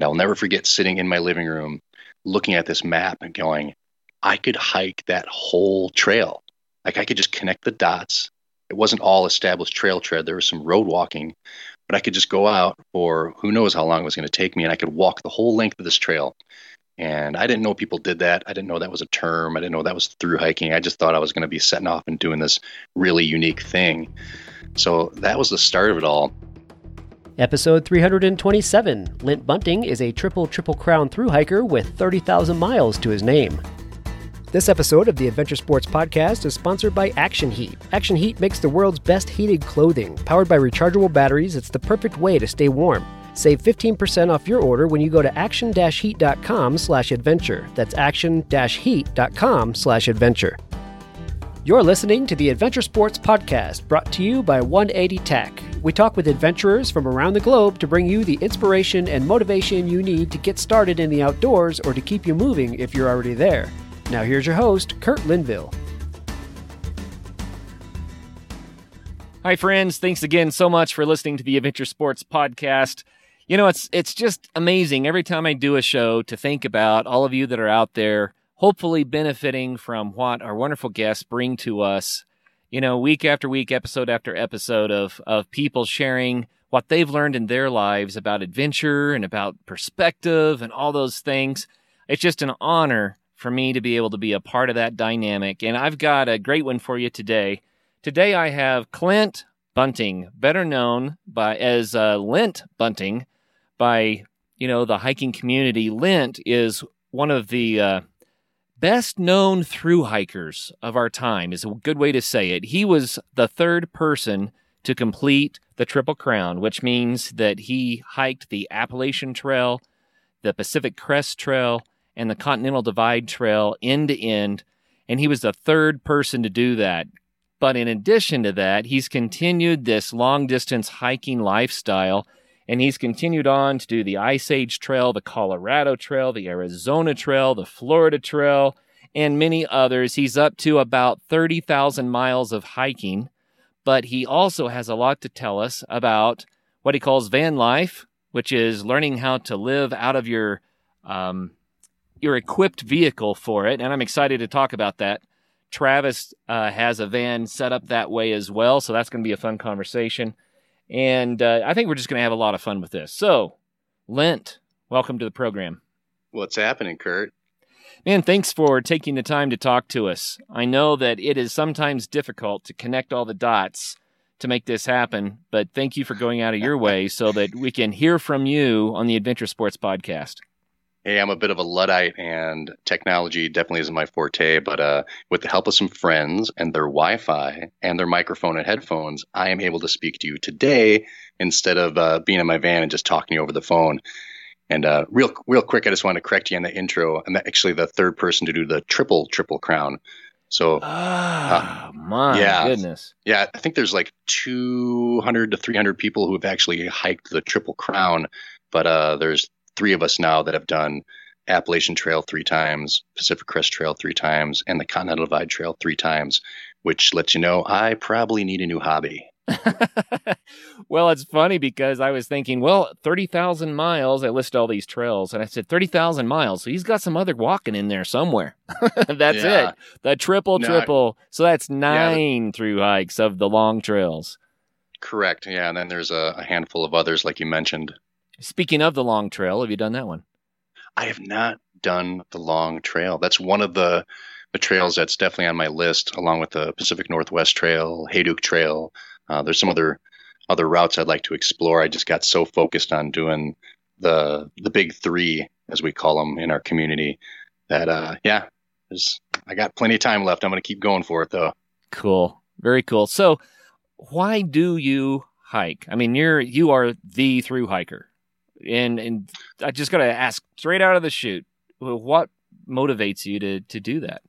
And I'll never forget sitting in my living room looking at this map and going, I could hike that whole trail. Like I could just connect the dots. It wasn't all established trail tread. There was some road walking, but I could just go out for who knows how long it was going to take me, and I could walk the whole length of this trail. And I didn't know people did that. I didn't know that was a term. I didn't know that was through hiking. I just thought I was going to be setting off and doing this really unique thing. So that was the start of it all. Episode 327 Lint Bunting is a triple triple crown through hiker with 30,000 miles to his name. This episode of the Adventure Sports Podcast is sponsored by Action Heat. Action Heat makes the world's best heated clothing. Powered by rechargeable batteries, it's the perfect way to stay warm. Save 15% off your order when you go to action-heat.com slash adventure. That's action-heat.com slash adventure. You're listening to the Adventure Sports Podcast, brought to you by 180 Tech. We talk with adventurers from around the globe to bring you the inspiration and motivation you need to get started in the outdoors or to keep you moving if you're already there. Now, here's your host, Kurt Linville. Hi, friends. Thanks again so much for listening to the Adventure Sports Podcast. You know, it's it's just amazing every time I do a show to think about all of you that are out there, hopefully benefiting from what our wonderful guests bring to us. You know, week after week, episode after episode of of people sharing what they've learned in their lives about adventure and about perspective and all those things. It's just an honor for me to be able to be a part of that dynamic. And I've got a great one for you today. Today I have Clint Bunting, better known by as uh, Lint Bunting by you know the hiking community. Lint is one of the uh, best known through hikers of our time. Is a good way to say it. He was the third person to complete the Triple Crown, which means that he hiked the Appalachian Trail, the Pacific Crest Trail, and the Continental Divide Trail end to end. And he was the third person to do that. But in addition to that, he's continued this long distance hiking lifestyle. And he's continued on to do the Ice Age Trail, the Colorado Trail, the Arizona Trail, the Florida Trail, and many others. He's up to about 30,000 miles of hiking. But he also has a lot to tell us about what he calls van life, which is learning how to live out of your um, your equipped vehicle for it, and I'm excited to talk about that. Travis uh, has a van set up that way as well, so that's going to be a fun conversation. And uh, I think we're just going to have a lot of fun with this. So, Lint, welcome to the program. What's happening, Kurt? Man, thanks for taking the time to talk to us. I know that it is sometimes difficult to connect all the dots to make this happen, but thank you for going out of your way so that we can hear from you on the Adventure Sports Podcast hey, I'm a bit of a Luddite and technology definitely isn't my forte, but uh, with the help of some friends and their Wi Fi and their microphone and headphones, I am able to speak to you today instead of uh, being in my van and just talking to you over the phone. And uh, real, real quick, I just want to correct you on the intro. I'm actually the third person to do the triple, triple crown. So, ah, my yeah, goodness. Yeah, I think there's like 200 to 300 people who have actually hiked the triple crown, but uh, there's three of us now that have done Appalachian Trail three times, Pacific Crest Trail three times, and the Continental Divide Trail three times, which lets you know I probably need a new hobby. well, it's funny because I was thinking, well, 30,000 miles. I list all these trails and I said 30,000 miles. So he's got some other walking in there somewhere. that's yeah. it. The triple, no, triple. So that's nine yeah, through hikes of the long trails. Correct. Yeah. And then there's a, a handful of others, like you mentioned. Speaking of the long trail, have you done that one? I have not done the long trail. That's one of the the trails that's definitely on my list, along with the Pacific Northwest Trail, Hayduke Trail. Uh, there's some other other routes I'd like to explore. I just got so focused on doing the the big three, as we call them in our community, that uh, yeah, I got plenty of time left. I'm going to keep going for it though. Cool, very cool. So, why do you hike? I mean, you're you are the through hiker and and I just got to ask straight out of the chute, what motivates you to to do that?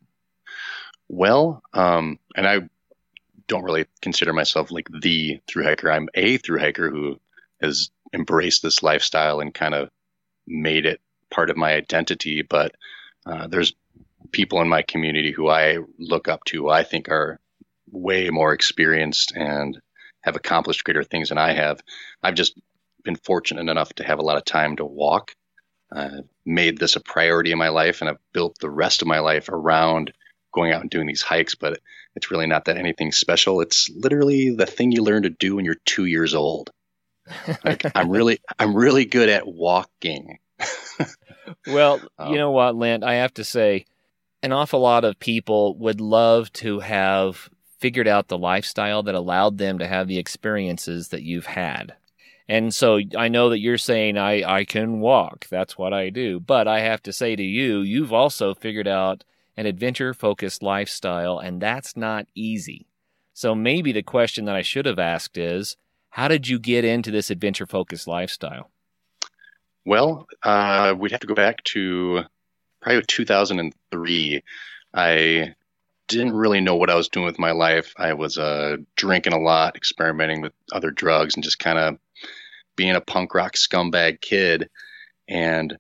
Well, um, and I don't really consider myself like the through hiker. I'm a through hiker who has embraced this lifestyle and kind of made it part of my identity. But uh, there's people in my community who I look up to, I think are way more experienced and have accomplished greater things than I have. I've just been fortunate enough to have a lot of time to walk. uh, made this a priority in my life, and I've built the rest of my life around going out and doing these hikes. But it's really not that anything special. It's literally the thing you learn to do when you're two years old. Like, I'm really, I'm really good at walking. well, Um, you know what, Lint? I have to say, an awful lot of people would love to have figured out the lifestyle that allowed them to have the experiences that you've had. And so I know that you're saying I, I can walk. That's what I do. But I have to say to you, you've also figured out an adventure focused lifestyle, and that's not easy. So maybe the question that I should have asked is how did you get into this adventure focused lifestyle? Well, uh, we'd have to go back to probably 2003. I didn't really know what I was doing with my life. I was uh, drinking a lot, experimenting with other drugs, and just kind of being a punk rock scumbag kid. And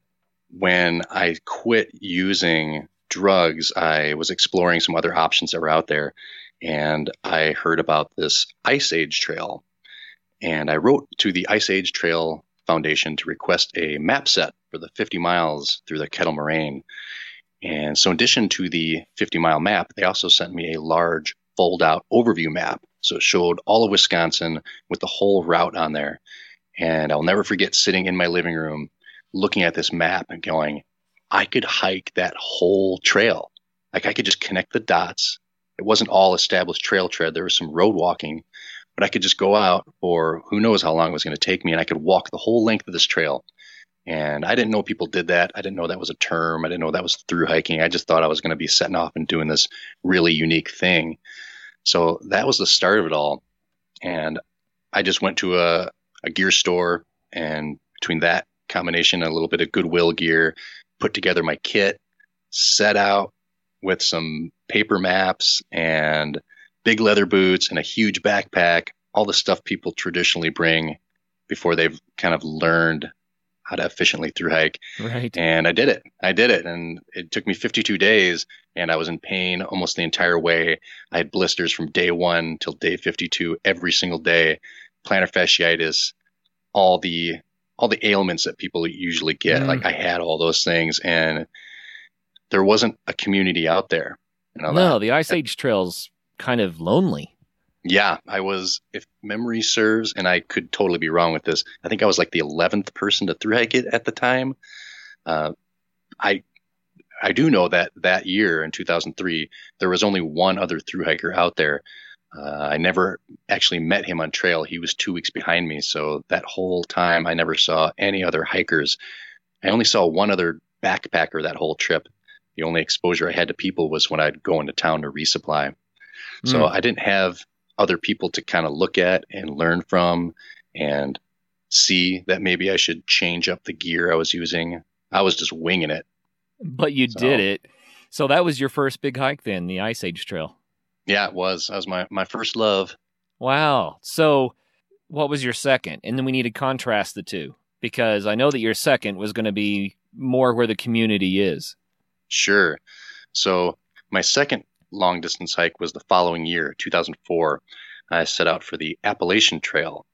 when I quit using drugs, I was exploring some other options that were out there. And I heard about this Ice Age Trail. And I wrote to the Ice Age Trail Foundation to request a map set for the 50 miles through the Kettle Moraine. And so, in addition to the 50 mile map, they also sent me a large fold out overview map. So, it showed all of Wisconsin with the whole route on there. And I'll never forget sitting in my living room looking at this map and going, I could hike that whole trail. Like, I could just connect the dots. It wasn't all established trail tread, there was some road walking, but I could just go out for who knows how long it was going to take me, and I could walk the whole length of this trail. And I didn't know people did that. I didn't know that was a term. I didn't know that was through hiking. I just thought I was going to be setting off and doing this really unique thing. So that was the start of it all. And I just went to a, a gear store, and between that combination, and a little bit of Goodwill gear, put together my kit, set out with some paper maps and big leather boots and a huge backpack, all the stuff people traditionally bring before they've kind of learned how to efficiently through hike. Right. And I did it. I did it. And it took me 52 days and I was in pain almost the entire way. I had blisters from day one till day 52 every single day, plantar fasciitis, all the, all the ailments that people usually get. Mm. Like I had all those things and there wasn't a community out there. You know, No, that- the Ice Age trail's kind of lonely. yeah, I was, if memory serves, and I could totally be wrong with this, I think I was like the 11th person to through hike it at the time. Uh, I, I do know that that year in 2003, there was only one other through hiker out there. Uh, I never actually met him on trail. He was two weeks behind me. So that whole time, I never saw any other hikers. I only saw one other backpacker that whole trip. The only exposure I had to people was when I'd go into town to resupply. So Mm. I didn't have other people to kind of look at and learn from and see that maybe I should change up the gear I was using. I was just winging it. But you So- did it. So that was your first big hike then, the Ice Age trail. Yeah, it was. That was my, my first love. Wow. So what was your second? And then we need to contrast the two because I know that your second was going to be more where the community is. Sure. So my second long distance hike was the following year, 2004. I set out for the Appalachian Trail.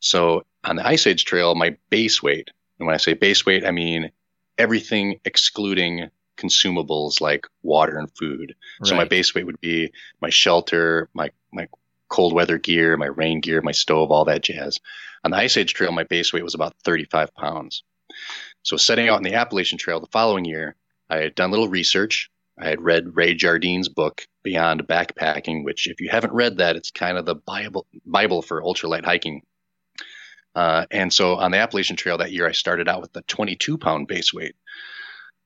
So on the Ice Age Trail, my base weight, and when I say base weight, I mean everything excluding consumables like water and food. So my base weight would be my shelter, my my cold weather gear, my rain gear, my stove, all that jazz. On the Ice Age Trail, my base weight was about 35 pounds. So setting out on the Appalachian Trail the following year, I had done a little research. I had read Ray Jardine's book Beyond Backpacking, which if you haven't read that, it's kind of the Bible Bible for ultralight hiking. Uh, and so on the Appalachian Trail that year, I started out with a 22 pound base weight.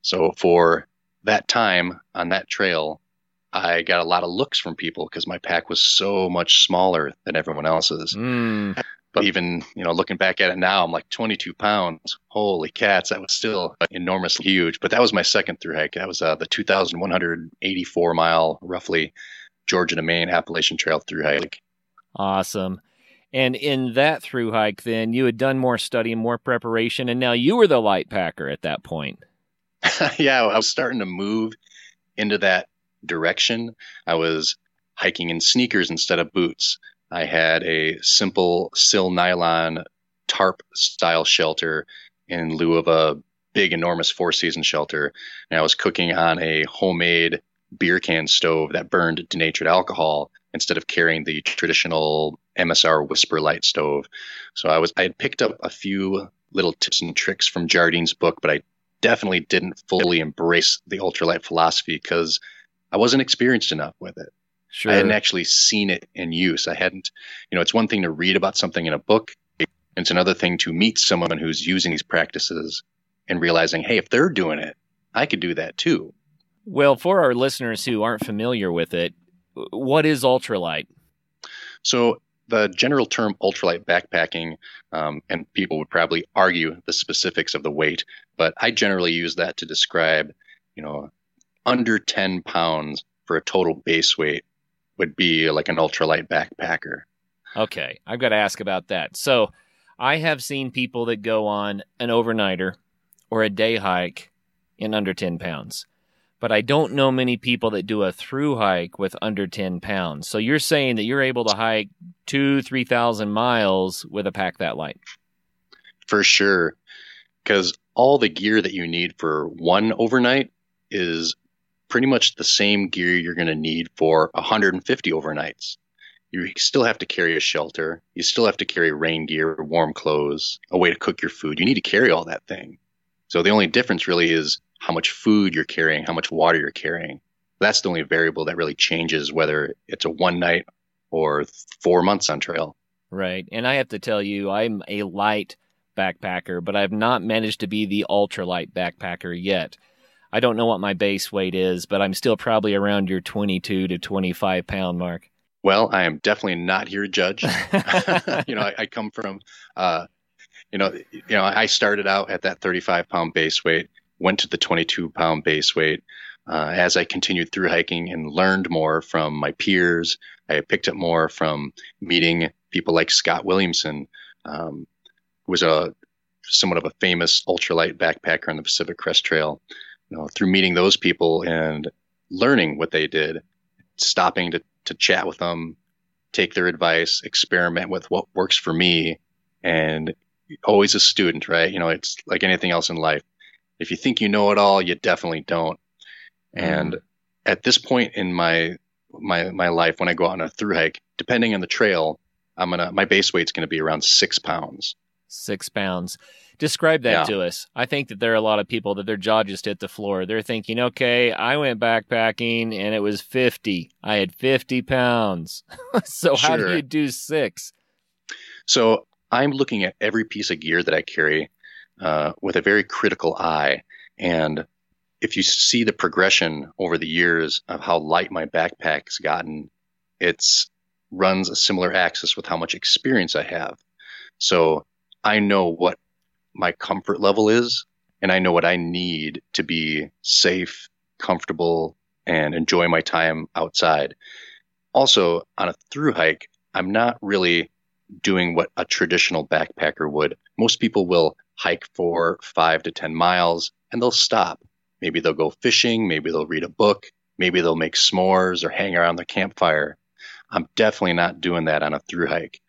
So for that time on that trail, I got a lot of looks from people because my pack was so much smaller than everyone else's. Mm. But even, you know, looking back at it now, I'm like 22 pounds. Holy cats, that was still enormously huge. But that was my second through hike. That was uh, the 2,184 mile, roughly, Georgia to Maine Appalachian Trail through hike. Awesome. And in that through hike, then you had done more study and more preparation, and now you were the light packer at that point. yeah, I was starting to move into that direction. I was hiking in sneakers instead of boots. I had a simple silnylon tarp style shelter in lieu of a big, enormous four season shelter, and I was cooking on a homemade beer can stove that burned denatured alcohol instead of carrying the traditional MSR WhisperLite stove. So I was I had picked up a few little tips and tricks from Jardine's book, but I definitely didn't fully embrace the ultralight philosophy because I wasn't experienced enough with it. Sure. I hadn't actually seen it in use. I hadn't, you know, it's one thing to read about something in a book. It's another thing to meet someone who's using these practices and realizing, hey, if they're doing it, I could do that too. Well, for our listeners who aren't familiar with it, what is ultralight? So the general term ultralight backpacking, um, and people would probably argue the specifics of the weight, but I generally use that to describe, you know, under 10 pounds for a total base weight would be like an ultralight backpacker. Okay, I've got to ask about that. So, I have seen people that go on an overnighter or a day hike in under 10 pounds but I don't know many people that do a through hike with under 10 pounds. So you're saying that you're able to hike two, 3,000 miles with a pack that light? For sure. Because all the gear that you need for one overnight is pretty much the same gear you're going to need for 150 overnights. You still have to carry a shelter. You still have to carry rain gear, warm clothes, a way to cook your food. You need to carry all that thing. So the only difference really is how much food you're carrying, how much water you're carrying. That's the only variable that really changes whether it's a one night or four months on trail. Right. And I have to tell you, I'm a light backpacker, but I've not managed to be the ultralight backpacker yet. I don't know what my base weight is, but I'm still probably around your 22 to 25 pound mark. Well, I am definitely not here to judge. you know, I, I come from, uh, you know, you know, I started out at that 35 pound base weight, went to the 22 pound base weight. Uh, as I continued through hiking and learned more from my peers, I picked up more from meeting people like Scott Williamson, um, who was a somewhat of a famous ultralight backpacker on the Pacific Crest Trail. You know, through meeting those people and learning what they did, stopping to, to chat with them, take their advice, experiment with what works for me, and always a student, right? You know, it's like anything else in life if you think you know it all, you definitely don't. And mm. at this point in my my my life, when I go on a through hike, depending on the trail, I'm gonna my base weight's gonna be around six pounds. Six pounds. Describe that yeah. to us. I think that there are a lot of people that their jaw just hit the floor. They're thinking, okay, I went backpacking and it was 50. I had 50 pounds. so sure. how do you do six? So I'm looking at every piece of gear that I carry uh, with a very critical eye. And if you see the progression over the years of how light my backpack's gotten, it's runs a similar axis with how much experience I have. So I know what my comfort level is, and I know what I need to be safe, comfortable, and enjoy my time outside. Also, on a through hike, I'm not really doing what a traditional backpacker would. Most people will hike for five to 10 miles and they'll stop. Maybe they'll go fishing. Maybe they'll read a book. Maybe they'll make s'mores or hang around the campfire. I'm definitely not doing that on a through hike.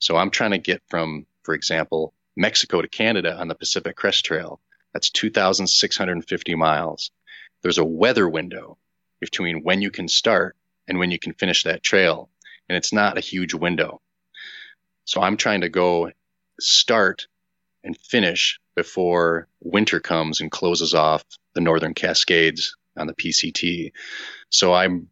So I'm trying to get from, for example, Mexico to Canada on the Pacific Crest Trail. That's 2,650 miles. There's a weather window between when you can start and when you can finish that trail. And it's not a huge window. So I'm trying to go start and finish before winter comes and closes off the northern Cascades on the PCT. So I'm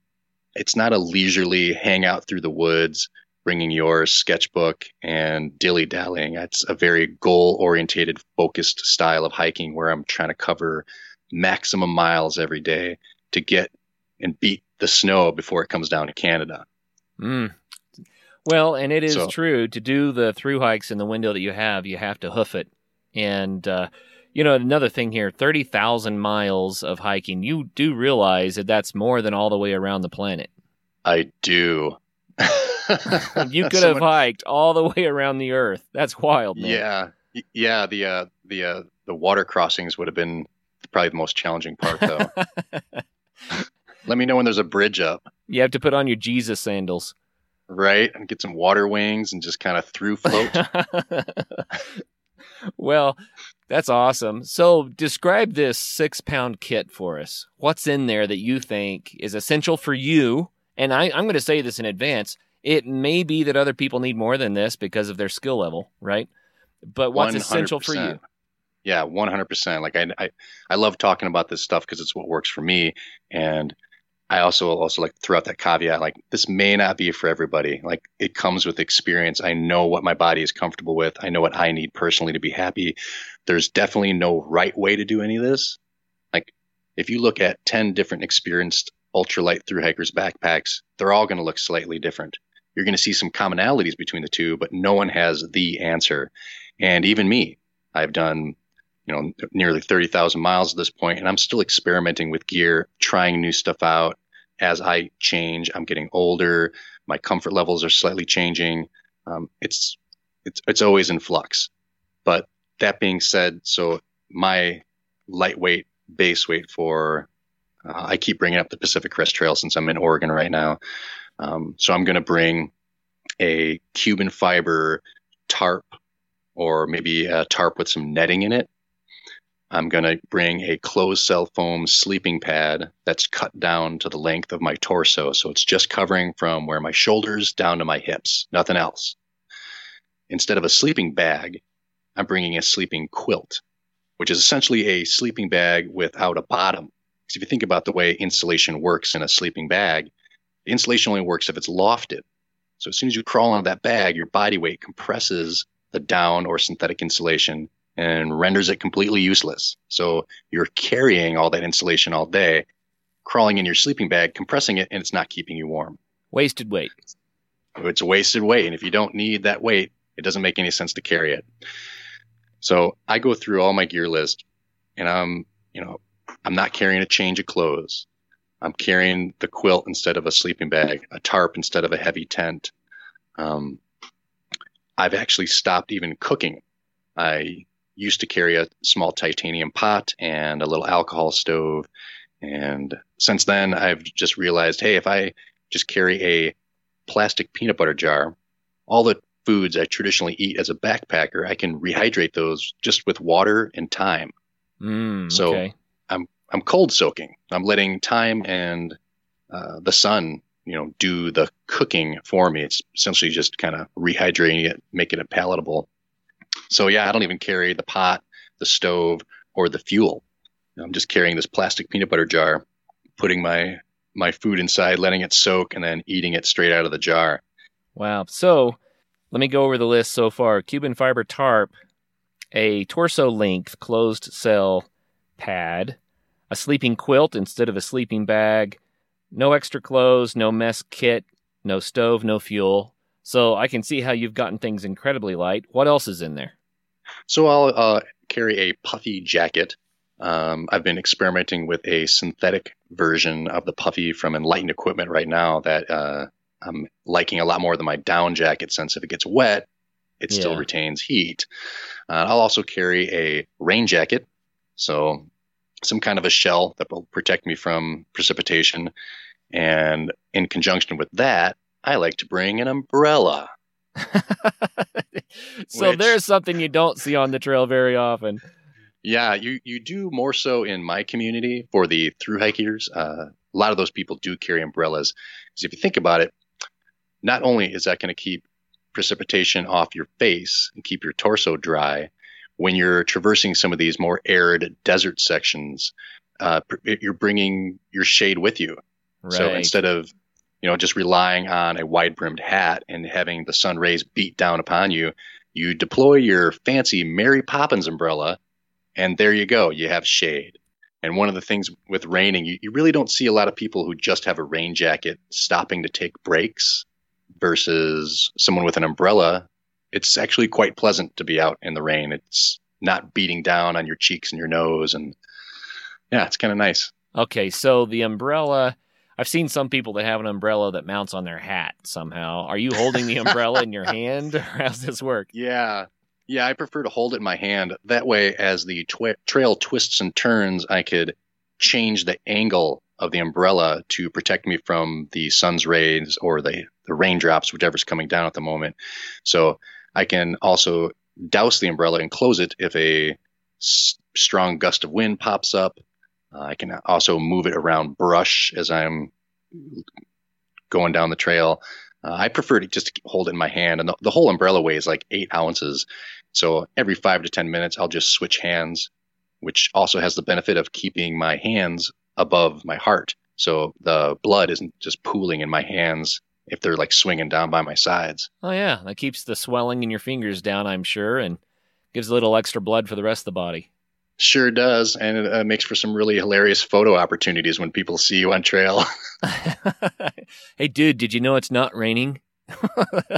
it's not a leisurely hang out through the woods, bringing your sketchbook and dilly dallying. It's a very goal orientated, focused style of hiking where I'm trying to cover maximum miles every day to get and beat the snow before it comes down to Canada. Mm, well, and it is so. true to do the through hikes in the window that you have, you have to hoof it. And, uh, you know, another thing here 30,000 miles of hiking. You do realize that that's more than all the way around the planet. I do. you could Someone... have hiked all the way around the earth. That's wild, man. Yeah. Yeah. The, uh, the, uh, the water crossings would have been probably the most challenging part, though. Let me know when there's a bridge up. You have to put on your Jesus sandals right? And get some water wings and just kind of through float. well, that's awesome. So, describe this six pound kit for us. What's in there that you think is essential for you? And I, I'm going to say this in advance. It may be that other people need more than this because of their skill level, right? But what's 100%. essential for you? Yeah, 100%. Like I, I, I love talking about this stuff because it's what works for me. And I also also like throw out that caveat, like this may not be for everybody. Like it comes with experience. I know what my body is comfortable with. I know what I need personally to be happy. There's definitely no right way to do any of this. Like if you look at 10 different experienced ultralight through hikers backpacks, they're all going to look slightly different. You're going to see some commonalities between the two, but no one has the answer. And even me, I've done you know nearly 30,000 miles at this point and I'm still experimenting with gear, trying new stuff out as I change. I'm getting older, my comfort levels are slightly changing. Um, it's it's it's always in flux. But that being said, so my lightweight base weight for uh, I keep bringing up the Pacific Crest Trail since I'm in Oregon right now. Um, so I'm going to bring a Cuben fiber tarp or maybe a tarp with some netting in it I'm going to bring a closed cell foam sleeping pad that's cut down to the length of my torso. So it's just covering from where my shoulders down to my hips, nothing else. Instead of a sleeping bag, I'm bringing a sleeping quilt, which is essentially a sleeping bag without a bottom. Because if you think about the way insulation works in a sleeping bag, the insulation only works if it's lofted. So as soon as you crawl onto that bag, your body weight compresses the down or synthetic insulation and renders it completely useless. So you're carrying all that insulation all day, crawling in your sleeping bag, compressing it, and it's not keeping you warm. Wasted weight. It's wasted weight. And if you don't need that weight, it doesn't make any sense to carry it. So I go through all my gear list and I'm, you know, I'm not carrying a change of clothes. I'm carrying the quilt instead of a sleeping bag, a tarp instead of a heavy tent. Um, I've actually stopped even cooking. I used to carry a small titanium pot and a little alcohol stove. And since then, I've just realized, hey, if I just carry a plastic peanut butter jar, all the foods I traditionally eat as a backpacker, I can rehydrate those just with water and time. Mm, so okay. I'm I'm cold soaking. I'm letting time and uh, the sun, you know, do the cooking for me. It's essentially just kind of rehydrating it, making it palatable. So yeah, I don't even carry the pot, the stove, or the fuel. I'm just carrying this plastic peanut butter jar, putting my my food inside, letting it soak, and then eating it straight out of the jar. Wow. So let me go over the list so far. Cuben fiber tarp, a torso length closed cell pad, a sleeping quilt instead of a sleeping bag, no extra clothes, no mess kit, no stove, no fuel. So I can see how you've gotten things incredibly light. What else is in there? So I'll uh, carry a puffy jacket. Um, I've been experimenting with a synthetic version of the puffy from Enlightened Equipment right now that uh, I'm liking a lot more than my down jacket since if it gets wet, it yeah. still retains heat. Uh, I'll also carry a rain jacket, so some kind of a shell that will protect me from precipitation. And in conjunction with that, I like to bring an umbrella. so Which, there's something you don't see on the trail very often. Yeah, you, you do more so in my community for the through hikers. Uh, a lot of those people do carry umbrellas. Because if you think about it, not only is that going to keep precipitation off your face and keep your torso dry, when you're traversing some of these more arid desert sections, uh, you're bringing your shade with you. Right. So instead of you know, just relying on a wide brimmed hat and having the sun rays beat down upon you, you deploy your fancy Mary Poppins umbrella, and there you go. You have shade. And one of the things with raining, you, you really don't see a lot of people who just have a rain jacket stopping to take breaks versus someone with an umbrella. It's actually quite pleasant to be out in the rain. It's not beating down on your cheeks and your nose. And yeah, it's kind of nice. Okay. So the umbrella I've seen some people that have an umbrella that mounts on their hat somehow. Are you holding the umbrella in your hand, or how's this work? Yeah, yeah, I prefer to hold it in my hand. That way, as the twi- trail twists and turns, I could change the angle of the umbrella to protect me from the sun's rays or the, the raindrops, whichever's coming down at the moment. So I can also douse the umbrella and close it if a s- strong gust of wind pops up. Uh, I can also move it around brush as I'm going down the trail. Uh, I prefer to just hold it in my hand, and the, the whole umbrella weighs like eight ounces. So every five to 10 minutes, I'll just switch hands, which also has the benefit of keeping my hands above my heart. So the blood isn't just pooling in my hands if they're like swinging down by my sides. Oh, yeah. That keeps the swelling in your fingers down, I'm sure, and gives a little extra blood for the rest of the body. Sure does, and it uh, makes for some really hilarious photo opportunities when people see you on trail. hey, dude, did you know it's not raining?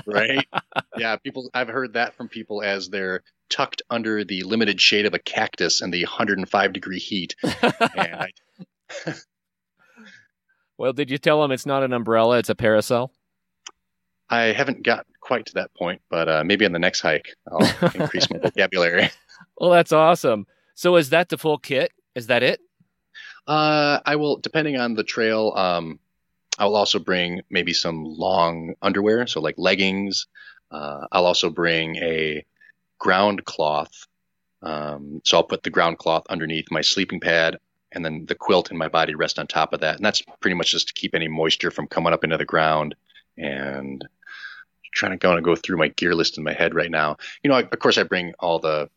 right? Yeah, people. I've heard that from people as they're tucked under the limited shade of a cactus in the 105 degree heat. I, well, did you tell them it's not an umbrella; it's a parasol? I haven't got quite to that point, but uh, maybe on the next hike I'll increase my vocabulary. Well, that's awesome. So is that the full kit? Is that it? Uh, I will, depending on the trail. Um, I will also bring maybe some long underwear, so like leggings. Uh, I'll also bring a ground cloth. Um, so I'll put the ground cloth underneath my sleeping pad, and then the quilt and my body rest on top of that. And that's pretty much just to keep any moisture from coming up into the ground. And trying to go go through my gear list in my head right now. You know, of course, I bring all the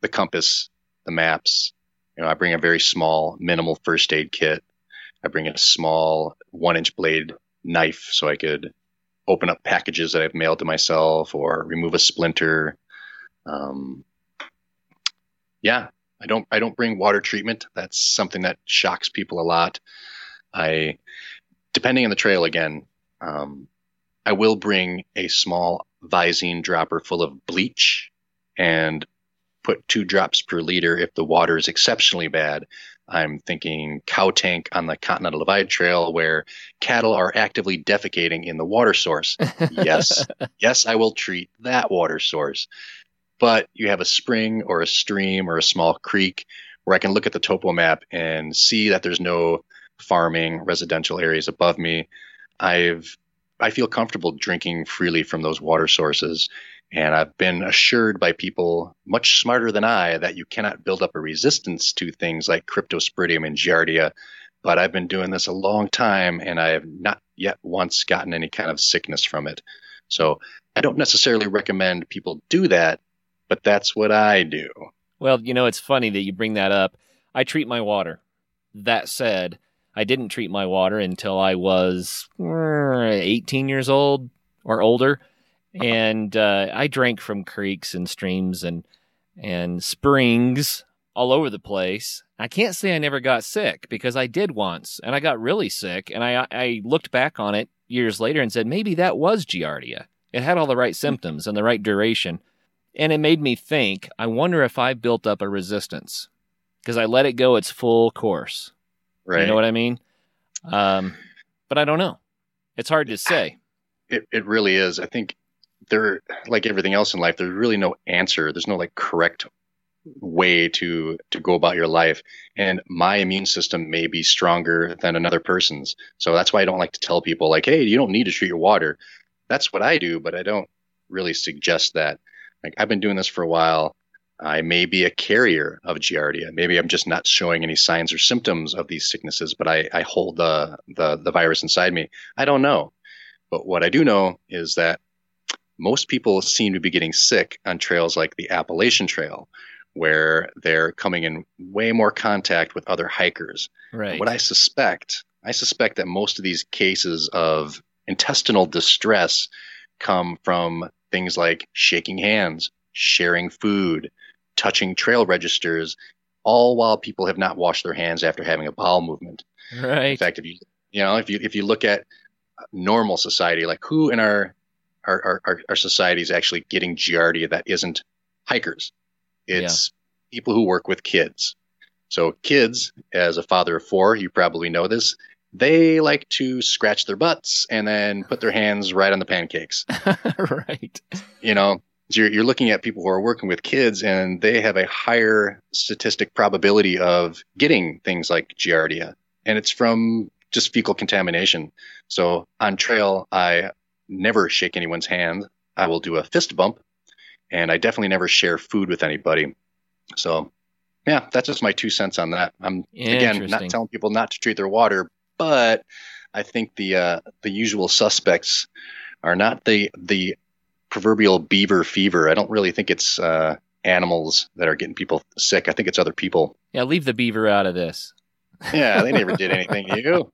the compass the maps. You know, I bring a very small, minimal first aid kit. I bring a small one inch blade knife so I could open up packages that I've mailed to myself or remove a splinter. Um, yeah, I don't I don't bring water treatment. That's something that shocks people a lot. I, depending on the trail again, um, I will bring a small Visine dropper full of bleach and put two drops per liter if the water is exceptionally bad. I'm thinking cow tank on the Continental Divide Trail where cattle are actively defecating in the water source. yes, yes, I will treat that water source. But you have a spring or a stream or a small creek where I can look at the topo map and see that there's no farming residential areas above me. I've I feel comfortable drinking freely from those water sources and I've been assured by people much smarter than I that you cannot build up a resistance to things like cryptosporidium and giardia. But I've been doing this a long time and I have not yet once gotten any kind of sickness from it. So I don't necessarily recommend people do that, but that's what I do. Well, you know, it's funny that you bring that up. I treat my water. That said, I didn't treat my water until I was uh, 18 years old or older and uh, I drank from creeks and streams and and springs all over the place. I can't say I never got sick because I did once, and I got really sick. And I I looked back on it years later and said maybe that was giardia. It had all the right symptoms and the right duration, and it made me think. I wonder if I built up a resistance because I let it go its full course. Right. You know what I mean? Um, but I don't know. It's hard to say. It it really is. I think there, like everything else in life, there's really no answer. There's no like correct way to to go about your life. And my immune system may be stronger than another person's. So that's why i don't like to tell people like hey you don't need to treat your water. That's what i do but i don't really suggest that. Like i've been doing this for a while. I may be a carrier of giardia maybe i'm just not showing any signs or symptoms of these sicknesses but i, I hold the, the the virus inside me. I don't know. But what i do know is that most people seem to be getting sick on trails like the Appalachian Trail, where they're coming in way more contact with other hikers. Right. What I suspect, I suspect that most of these cases of intestinal distress come from things like shaking hands, sharing food, touching trail registers, all while people have not washed their hands after having a bowel movement. Right. In fact, if you you know if you if you look at normal society, like who in our our, our, our society is actually getting giardia that isn't hikers. It's yeah. people who work with kids. So kids, as a father of four, you probably know this, they like to scratch their butts and then put their hands right on the pancakes. right. You know, you're, you're looking at people who are working with kids and they have a higher statistic probability of getting things like giardia. And it's from just fecal contamination. So on trail, I never shake anyone's hand. I will do a fist bump and I definitely never share food with anybody. So, yeah, that's just my two cents on that. I'm again not telling people not to treat their water, but I think the uh, the usual suspects are not the the proverbial beaver fever. I don't really think it's uh, animals that are getting people sick. I think it's other people. Yeah, leave the beaver out of this. Yeah, they never did anything to you.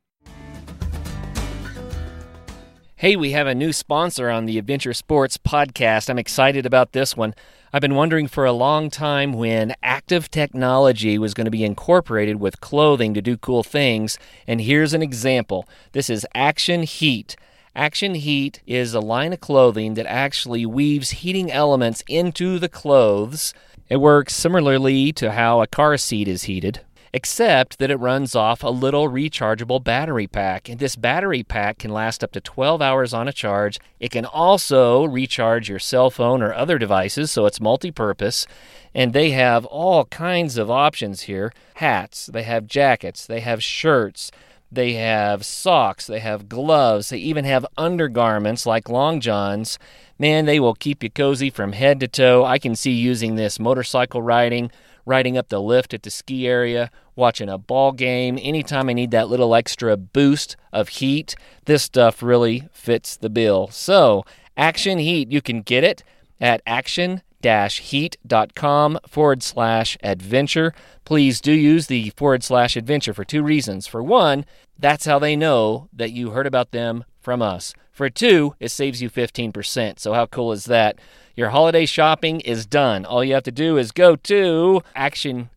Hey, we have a new sponsor on the Adventure Sports podcast. I'm excited about this one. I've been wondering for a long time when active technology was going to be incorporated with clothing to do cool things, and here's an example. This is Action Heat. Action Heat is a line of clothing that actually weaves heating elements into the clothes. It works similarly to how a car seat is heated except that it runs off a little rechargeable battery pack. And this battery pack can last up to 12 hours on a charge. It can also recharge your cell phone or other devices, so it's multi purpose. And they have all kinds of options here hats, they have jackets, they have shirts. They have socks, they have gloves, they even have undergarments like long johns. Man, they will keep you cozy from head to toe. I can see using this motorcycle riding, riding up the lift at the ski area, watching a ball game. Anytime I need that little extra boost of heat, this stuff really fits the bill. So, Action Heat, you can get it at action heat.com forward slash adventure. Please do use the forward slash adventure for two reasons. For one, that's how they know that you heard about them from us. For two, it saves you 15%. So, how cool is that? Your holiday shopping is done. All you have to do is go to action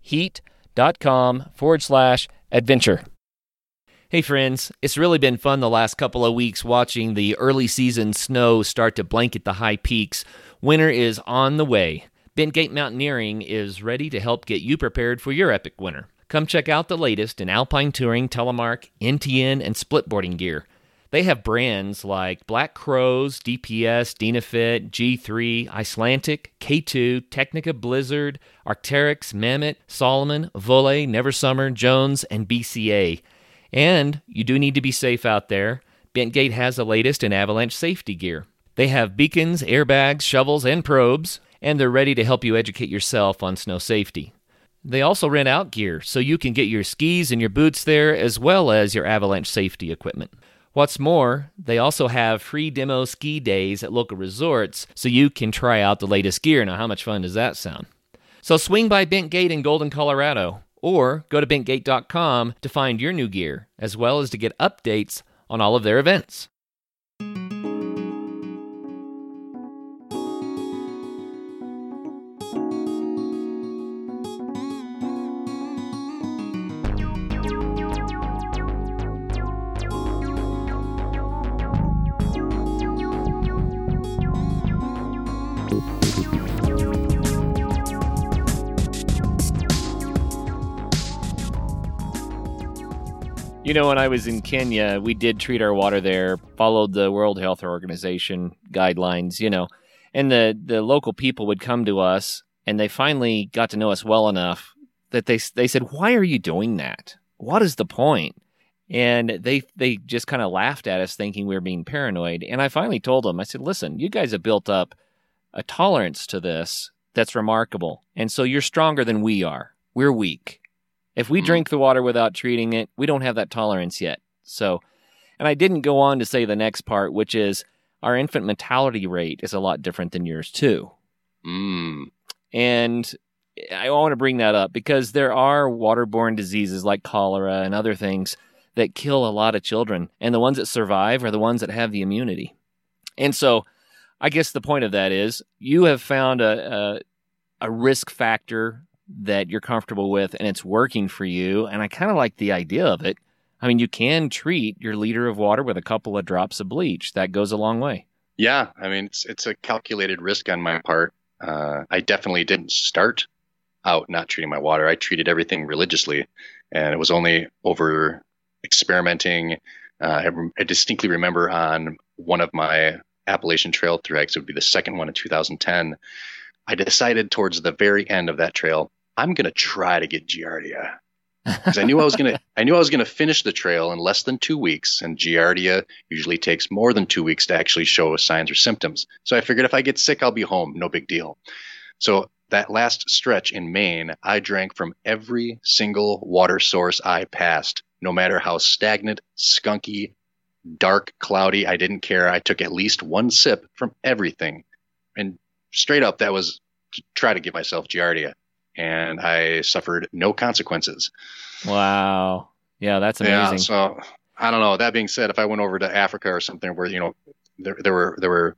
heat.com forward slash adventure. Hey, friends, it's really been fun the last couple of weeks watching the early season snow start to blanket the high peaks. Winter is on the way. Bentgate Mountaineering is ready to help get you prepared for your epic winter. Come check out the latest in alpine touring, telemark, NTN, and splitboarding gear. They have brands like Black Crows, DPS, Dynafit, G3, Icelantic, K2, Tecnica Blizzard, Arc'teryx, Mammoth, Salomon, Voile, Neversummer, Jones, and BCA. And you do need to be safe out there. Bentgate has the latest in avalanche safety gear. They have beacons, airbags, shovels, and probes, and they're ready to help you educate yourself on snow safety. They also rent out gear, so you can get your skis and your boots there, as well as your avalanche safety equipment. What's more, they also have free demo ski days at local resorts so you can try out the latest gear. Now, how much fun does that sound? So swing by Bentgate in Golden, Colorado, or go to bentgate.com to find your new gear, as well as to get updates on all of their events. You know, when I was in Kenya, we did treat our water there, followed the World Health Organization guidelines, you know, and the, the local people would come to us and they finally got to know us well enough that they, they said, Why are you doing that? What is the point? And they they just kind of laughed at us, thinking we were being paranoid. And I finally told them, I said, "Listen, you guys have built up a tolerance to this that's remarkable, and so you're stronger than we are. We're weak. If we mm-hmm. drink the water without treating it, we don't have that tolerance yet. So, and I didn't go on to say the next part, which is our infant mortality rate is a lot different than yours too. Mm. And I want to bring that up because there are waterborne diseases like cholera and other things that kill a lot of children. And the ones that survive are the ones that have the immunity. And so I guess the point of that is you have found a, a, a risk factor that you're comfortable with and it's working for you. And I kind of like the idea of it. I mean, you can treat your liter of water with a couple of drops of bleach. That goes a long way. Yeah, I mean, it's it's a calculated risk on my part. Uh, I definitely didn't start out not treating my water. I treated everything religiously, and it was only over experimenting. Uh, I, I, distinctly remember on one of my Appalachian Trail treks, it would be the second one in 2010. I decided towards the very end of that trail I'm going to try to get Giardia. because I knew I was gonna I knew I was gonna finish the trail in less than two weeks, and Giardia usually takes more than two weeks to actually show signs or symptoms. So I figured if I get sick, I'll be home, no big deal. So that last stretch in Maine, I drank from every single water source I passed, no matter how stagnant, skunky, dark, cloudy. I didn't care. I took at least one sip from everything, and straight up, that was to try to give myself Giardia and I suffered no consequences. Wow. Yeah, that's amazing. Yeah, so I don't know. That being said, if I went over to Africa or something where, you know, there, there were there were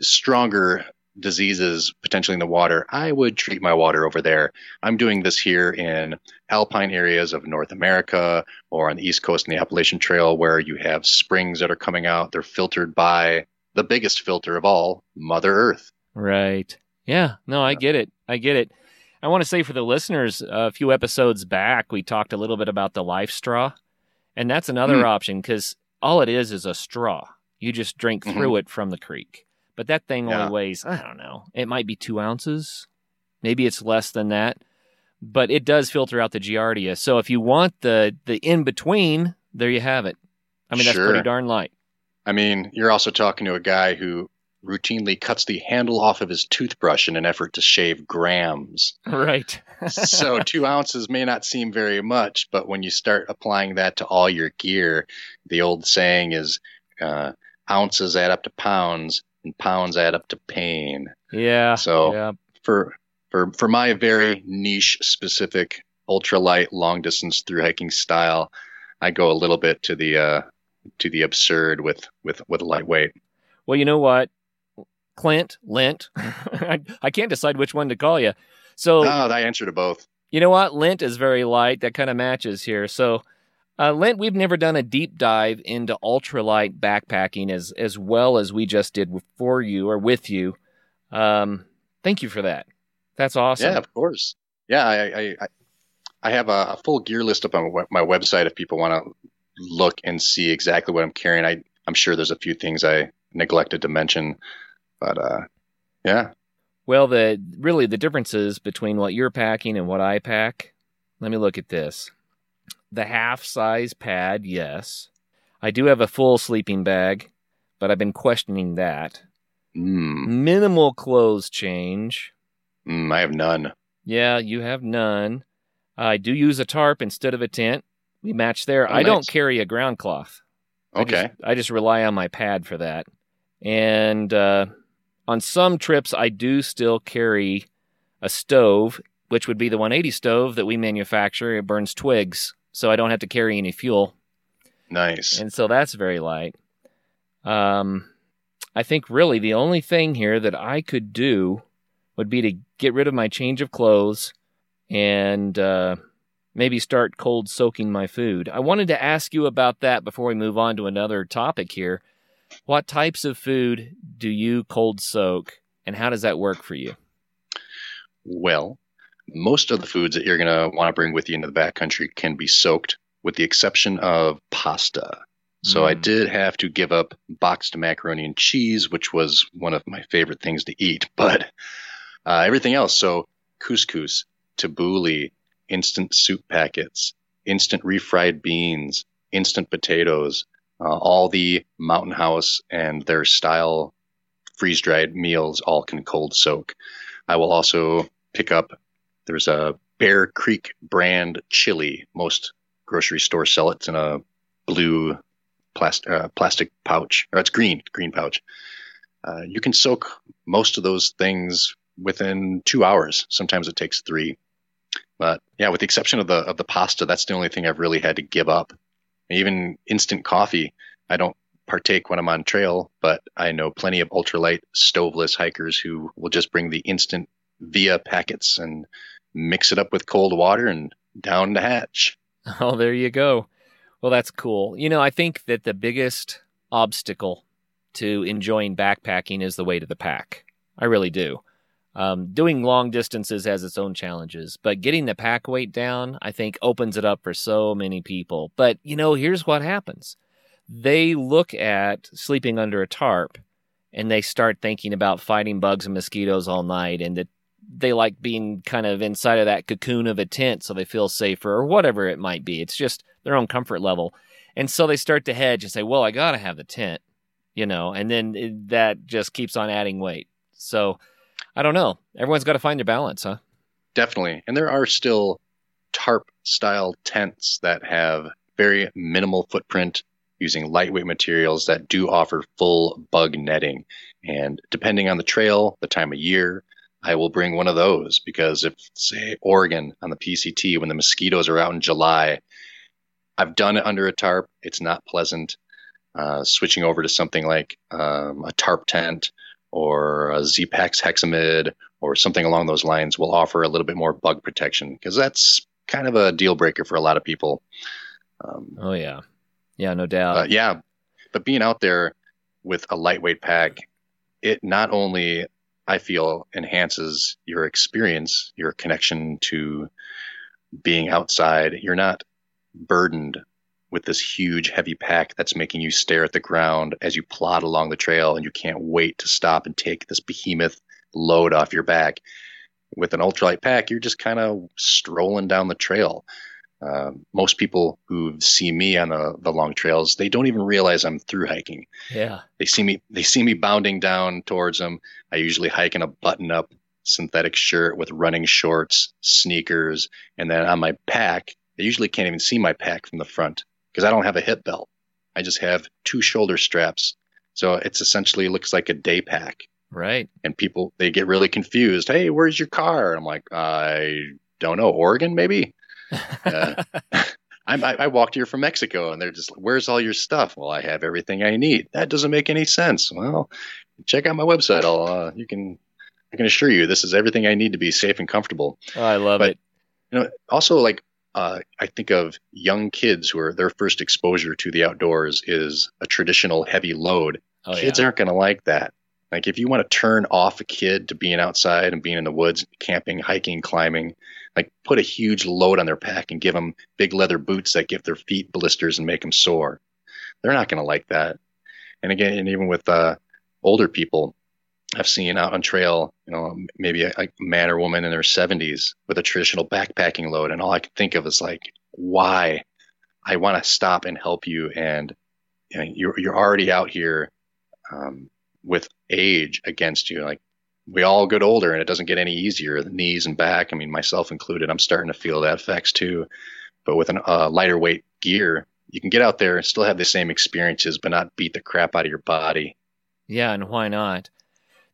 stronger diseases potentially in the water, I would treat my water over there. I'm doing this here in alpine areas of North America or on the East Coast in the Appalachian Trail where you have springs that are coming out. They're filtered by the biggest filter of all, Mother Earth. Right. Yeah. No, I get it. I get it. I want to say for the listeners, a few episodes back, we talked a little bit about the LifeStraw. And that's another mm. option because all it is is a straw. You just drink mm-hmm. through it from the creek. But that thing yeah. only weighs, I don't know, it might be two ounces. Maybe it's less than that. But it does filter out the Giardia. So if you want the, the in between, there you have it. I mean, that's sure. pretty darn light. I mean, you're also talking to a guy who routinely cuts the handle off of his toothbrush in an effort to shave grams. Right. so two ounces may not seem very much, but when you start applying that to all your gear, the old saying is uh, ounces add up to pounds and pounds add up to pain. Yeah. So yeah. for for for my very niche specific ultralight long distance through hiking style, I go a little bit to the uh, to the absurd with with with lightweight. Well, you know what? Clint, Lint. I, I can't decide which one to call you. So, oh, I answer to both. You know what? Lint is very light. That kind of matches here. So, uh, Lint, we've never done a deep dive into ultralight backpacking as as well as we just did for you or with you. Um, thank you for that. That's awesome. Yeah, of course. Yeah, I I, I have a, a full gear list up on my website if people want to look and see exactly what I'm carrying. I I'm sure there's a few things I neglected to mention but uh, yeah. Well, the really the differences between what you're packing and what I pack. Let me look at this. The half size pad, yes. I do have a full sleeping bag, but I've been questioning that. Mm. Minimal clothes change. Mm, I have none. Yeah, you have none. I do use a tarp instead of a tent. We match there. Oh, I nice. don't carry a ground cloth. Okay. I just, I just, rely on my pad for that. And uh, on some trips, I do still carry a stove, which would be the 180 stove that we manufacture. It burns twigs, so I don't have to carry any fuel. Nice. And so that's very light. Um, I think really the only thing here that I could do would be to get rid of my change of clothes and uh, maybe start cold soaking my food. I wanted to ask you about that before we move on to another topic here. What types of food do you cold soak, and how does that work for you? Well, most of the foods that you're going to want to bring with you into the backcountry can be soaked, with the exception of pasta. So mm. I did have to give up boxed macaroni and cheese, which was one of my favorite things to eat. But uh, everything else, so couscous, tabbouleh, instant soup packets, instant refried beans, instant potatoes, uh, all the Mountain House and their style freeze dried meals all can cold soak. I will also pick up, there's a Bear Creek brand chili. Most grocery stores sell it in a blue plastic, uh, plastic pouch, or it's green, green pouch. Uh, you can soak most of those things within two hours. Sometimes it takes three. But yeah, with the exception of the of the pasta, that's the only thing I've really had to give up even instant coffee. I don't partake when I'm on trail, but I know plenty of ultralight stoveless hikers who will just bring the instant via packets and mix it up with cold water and down the hatch. Oh, there you go. Well, that's cool. You know, I think that the biggest obstacle to enjoying backpacking is the weight of the pack. I really do. Um, doing long distances has its own challenges, but getting the pack weight down, I think, opens it up for so many people. But, you know, here's what happens they look at sleeping under a tarp and they start thinking about fighting bugs and mosquitoes all night and that they like being kind of inside of that cocoon of a tent so they feel safer or whatever it might be. It's just their own comfort level. And so they start to hedge and say, well, I got to have the tent, you know, and then it, that just keeps on adding weight. So I don't know. Everyone's got to find their balance, huh? Definitely. And there are still tarp style tents that have very minimal footprint using lightweight materials that do offer full bug netting. And depending on the trail, the time of year, I will bring one of those because if, say, Oregon on the PCT, when the mosquitoes are out in July, I've done it under a tarp. It's not pleasant. Uh, switching over to something like um, a tarp tent or a Zpacks Hexamid or something along those lines will offer a little bit more bug protection because that's kind of a deal breaker for a lot of people. Um, oh yeah, yeah, no doubt. Uh, yeah, but being out there with a lightweight pack, it not only I feel enhances your experience, your connection to being outside. You're not burdened with this huge heavy pack that's making you stare at the ground as you plod along the trail and you can't wait to stop and take this behemoth load off your back. With an ultralight pack, you're just kind of strolling down the trail. Uh, most people who see me on the, the long trails, they don't even realize I'm through hiking. Yeah. They see me they see me bounding down towards them. I usually hike in a button up synthetic shirt with running shorts, sneakers, and then on my pack, they usually can't even see my pack from the front because I don't have a hip belt. I just have two shoulder straps. So it's essentially looks like a day pack. Right. And people they get really confused. Hey, where's your car? I'm like, I don't know, Oregon maybe. Uh, I, I walked here from Mexico, and they're just, "Where's all your stuff?" Well, I have everything I need. That doesn't make any sense. Well, check out my website. I'll uh, you can I can assure you this is everything I need to be safe and comfortable. Oh, I love but, it. You know, also like uh, I think of young kids who are their first exposure to the outdoors is a traditional heavy load. Oh, kids yeah. aren't going to like that. Like if you want to turn off a kid to being outside and being in the woods, camping, hiking, climbing, like put a huge load on their pack and give them big leather boots that give their feet blisters and make them sore. They're not going to like that. And again, and even with uh, older people, I've seen out on trail, you know, maybe a, a man or woman in their 70s with a traditional backpacking load, and all I can think of is like, why? I want to stop and help you, and you know, you're you're already out here um, with age against you. Like we all get older and it doesn't get any easier. The knees and back, I mean, myself included, I'm starting to feel that effects too. But with a uh, lighter weight gear, you can get out there and still have the same experiences, but not beat the crap out of your body. Yeah, and why not?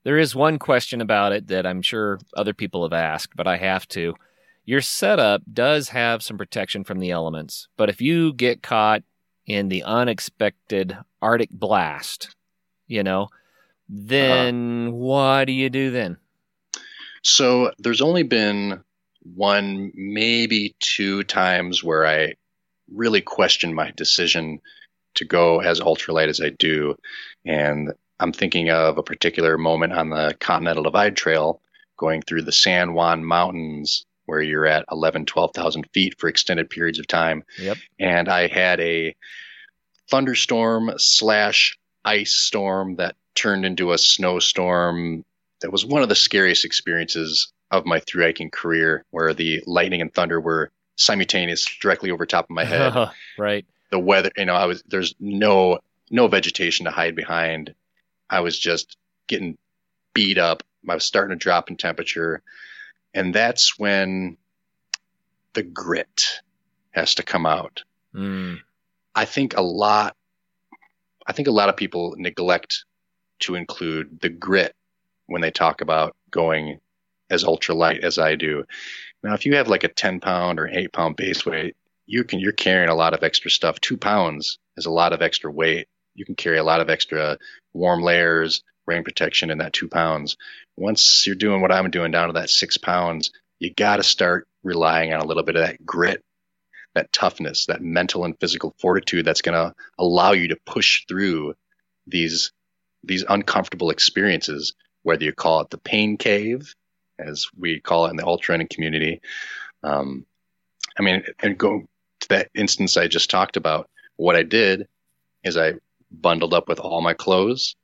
There is one question about it that I'm sure other people have asked, but I have to. Your setup does have some protection from the elements, but if you get caught in the unexpected Arctic blast, you know, then uh, what do you do then? So there's only been one, maybe two times where I really questioned my decision to go as ultralight as I do. And I'm thinking of a particular moment on the Continental Divide Trail going through the San Juan Mountains where you're at 11, 12,000 feet for extended periods of time. Yep. And I had a thunderstorm slash ice storm that turned into a snowstorm that was one of the scariest experiences of my through hiking career where the lightning and thunder were simultaneous directly over top of my head. right. The weather, you know, I was there's no no vegetation to hide behind. I was just getting beat up. I was starting to drop in temperature. And that's when the grit has to come out. Mm. I think a lot I think a lot of people neglect to include the grit when they talk about going as ultralight as I do. Now, if you have like a 10 pound or 8 pound base weight, you can you're carrying a lot of extra stuff. Two pounds is a lot of extra weight. You can carry a lot of extra warm layers, rain protection in that two pounds. Once you're doing what I'm doing down to that six pounds, you got to start relying on a little bit of that grit that toughness, that mental and physical fortitude that's going to allow you to push through these these uncomfortable experiences, whether you call it the pain cave, as we call it in the ultra running community. Um, I mean, and go to that instance I just talked about. What I did is I bundled up with all my clothes.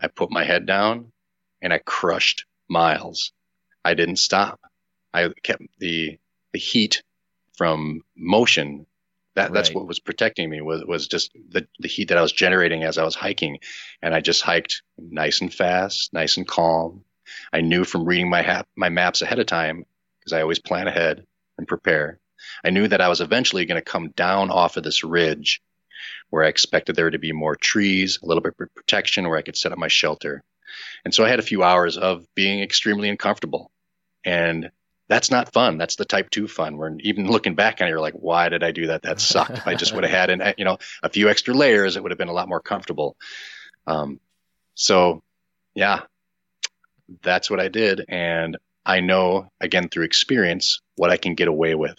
I put my head down and I crushed miles. I didn't stop. I kept the the heat from motion. That that's what was protecting me was was just the the heat that I was generating as I was hiking, and I just hiked nice and fast, nice and calm. I knew from reading my hap- my maps ahead of time because I always plan ahead and prepare. I knew that I was eventually going to come down off of this ridge where I expected there to be more trees, a little bit of protection where I could set up my shelter. And so I had a few hours of being extremely uncomfortable. And that's not fun. That's the type two fun where even looking back on it, you're like, why did I do that? That sucked. I just would have had an, you know, a few extra layers, it would have been a lot more comfortable. Um, so yeah, that's what I did. And I know again through experience what I can get away with.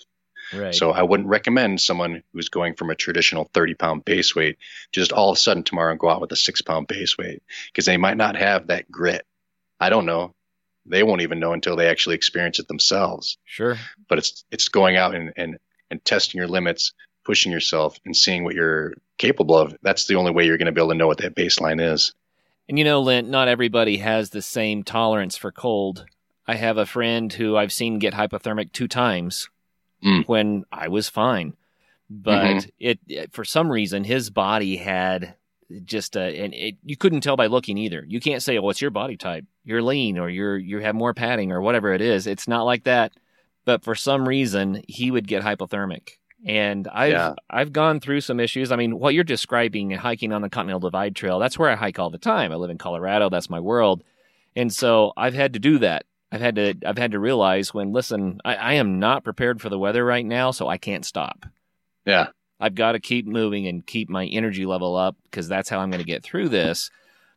Right. So I wouldn't recommend someone who's going from a traditional 30 pound base weight just all of a sudden tomorrow and go out with a six pound base weight because they might not have that grit. I don't know. They won't even know until they actually experience it themselves. sure. But it's it's going out and and, and testing your limits, pushing yourself, and seeing what you're capable of. That's the only way you're going to be able to know what that baseline is. And you know, Lint, not everybody has the same tolerance for cold. I have a friend who I've seen get hypothermic two times Mm. when I was fine. But Mhm. it, it- for some reason, his body had just a, and it, you couldn't tell by looking either. You can't say, "Oh, what's your body type? You're lean, or you're you have more padding, or whatever it is." It's not like that. But for some reason, he would get hypothermic, and I've Yeah. I've gone through some issues. I mean, what you're describing, hiking on the Continental Divide Trail, that's where I hike all the time. I live in Colorado. That's my world, and so I've had to do that. I've had to I've had to realize when listen, I, I am not prepared for the weather right now, so I can't stop. Yeah. I've got to keep moving and keep my energy level up because that's how I'm going to get through this.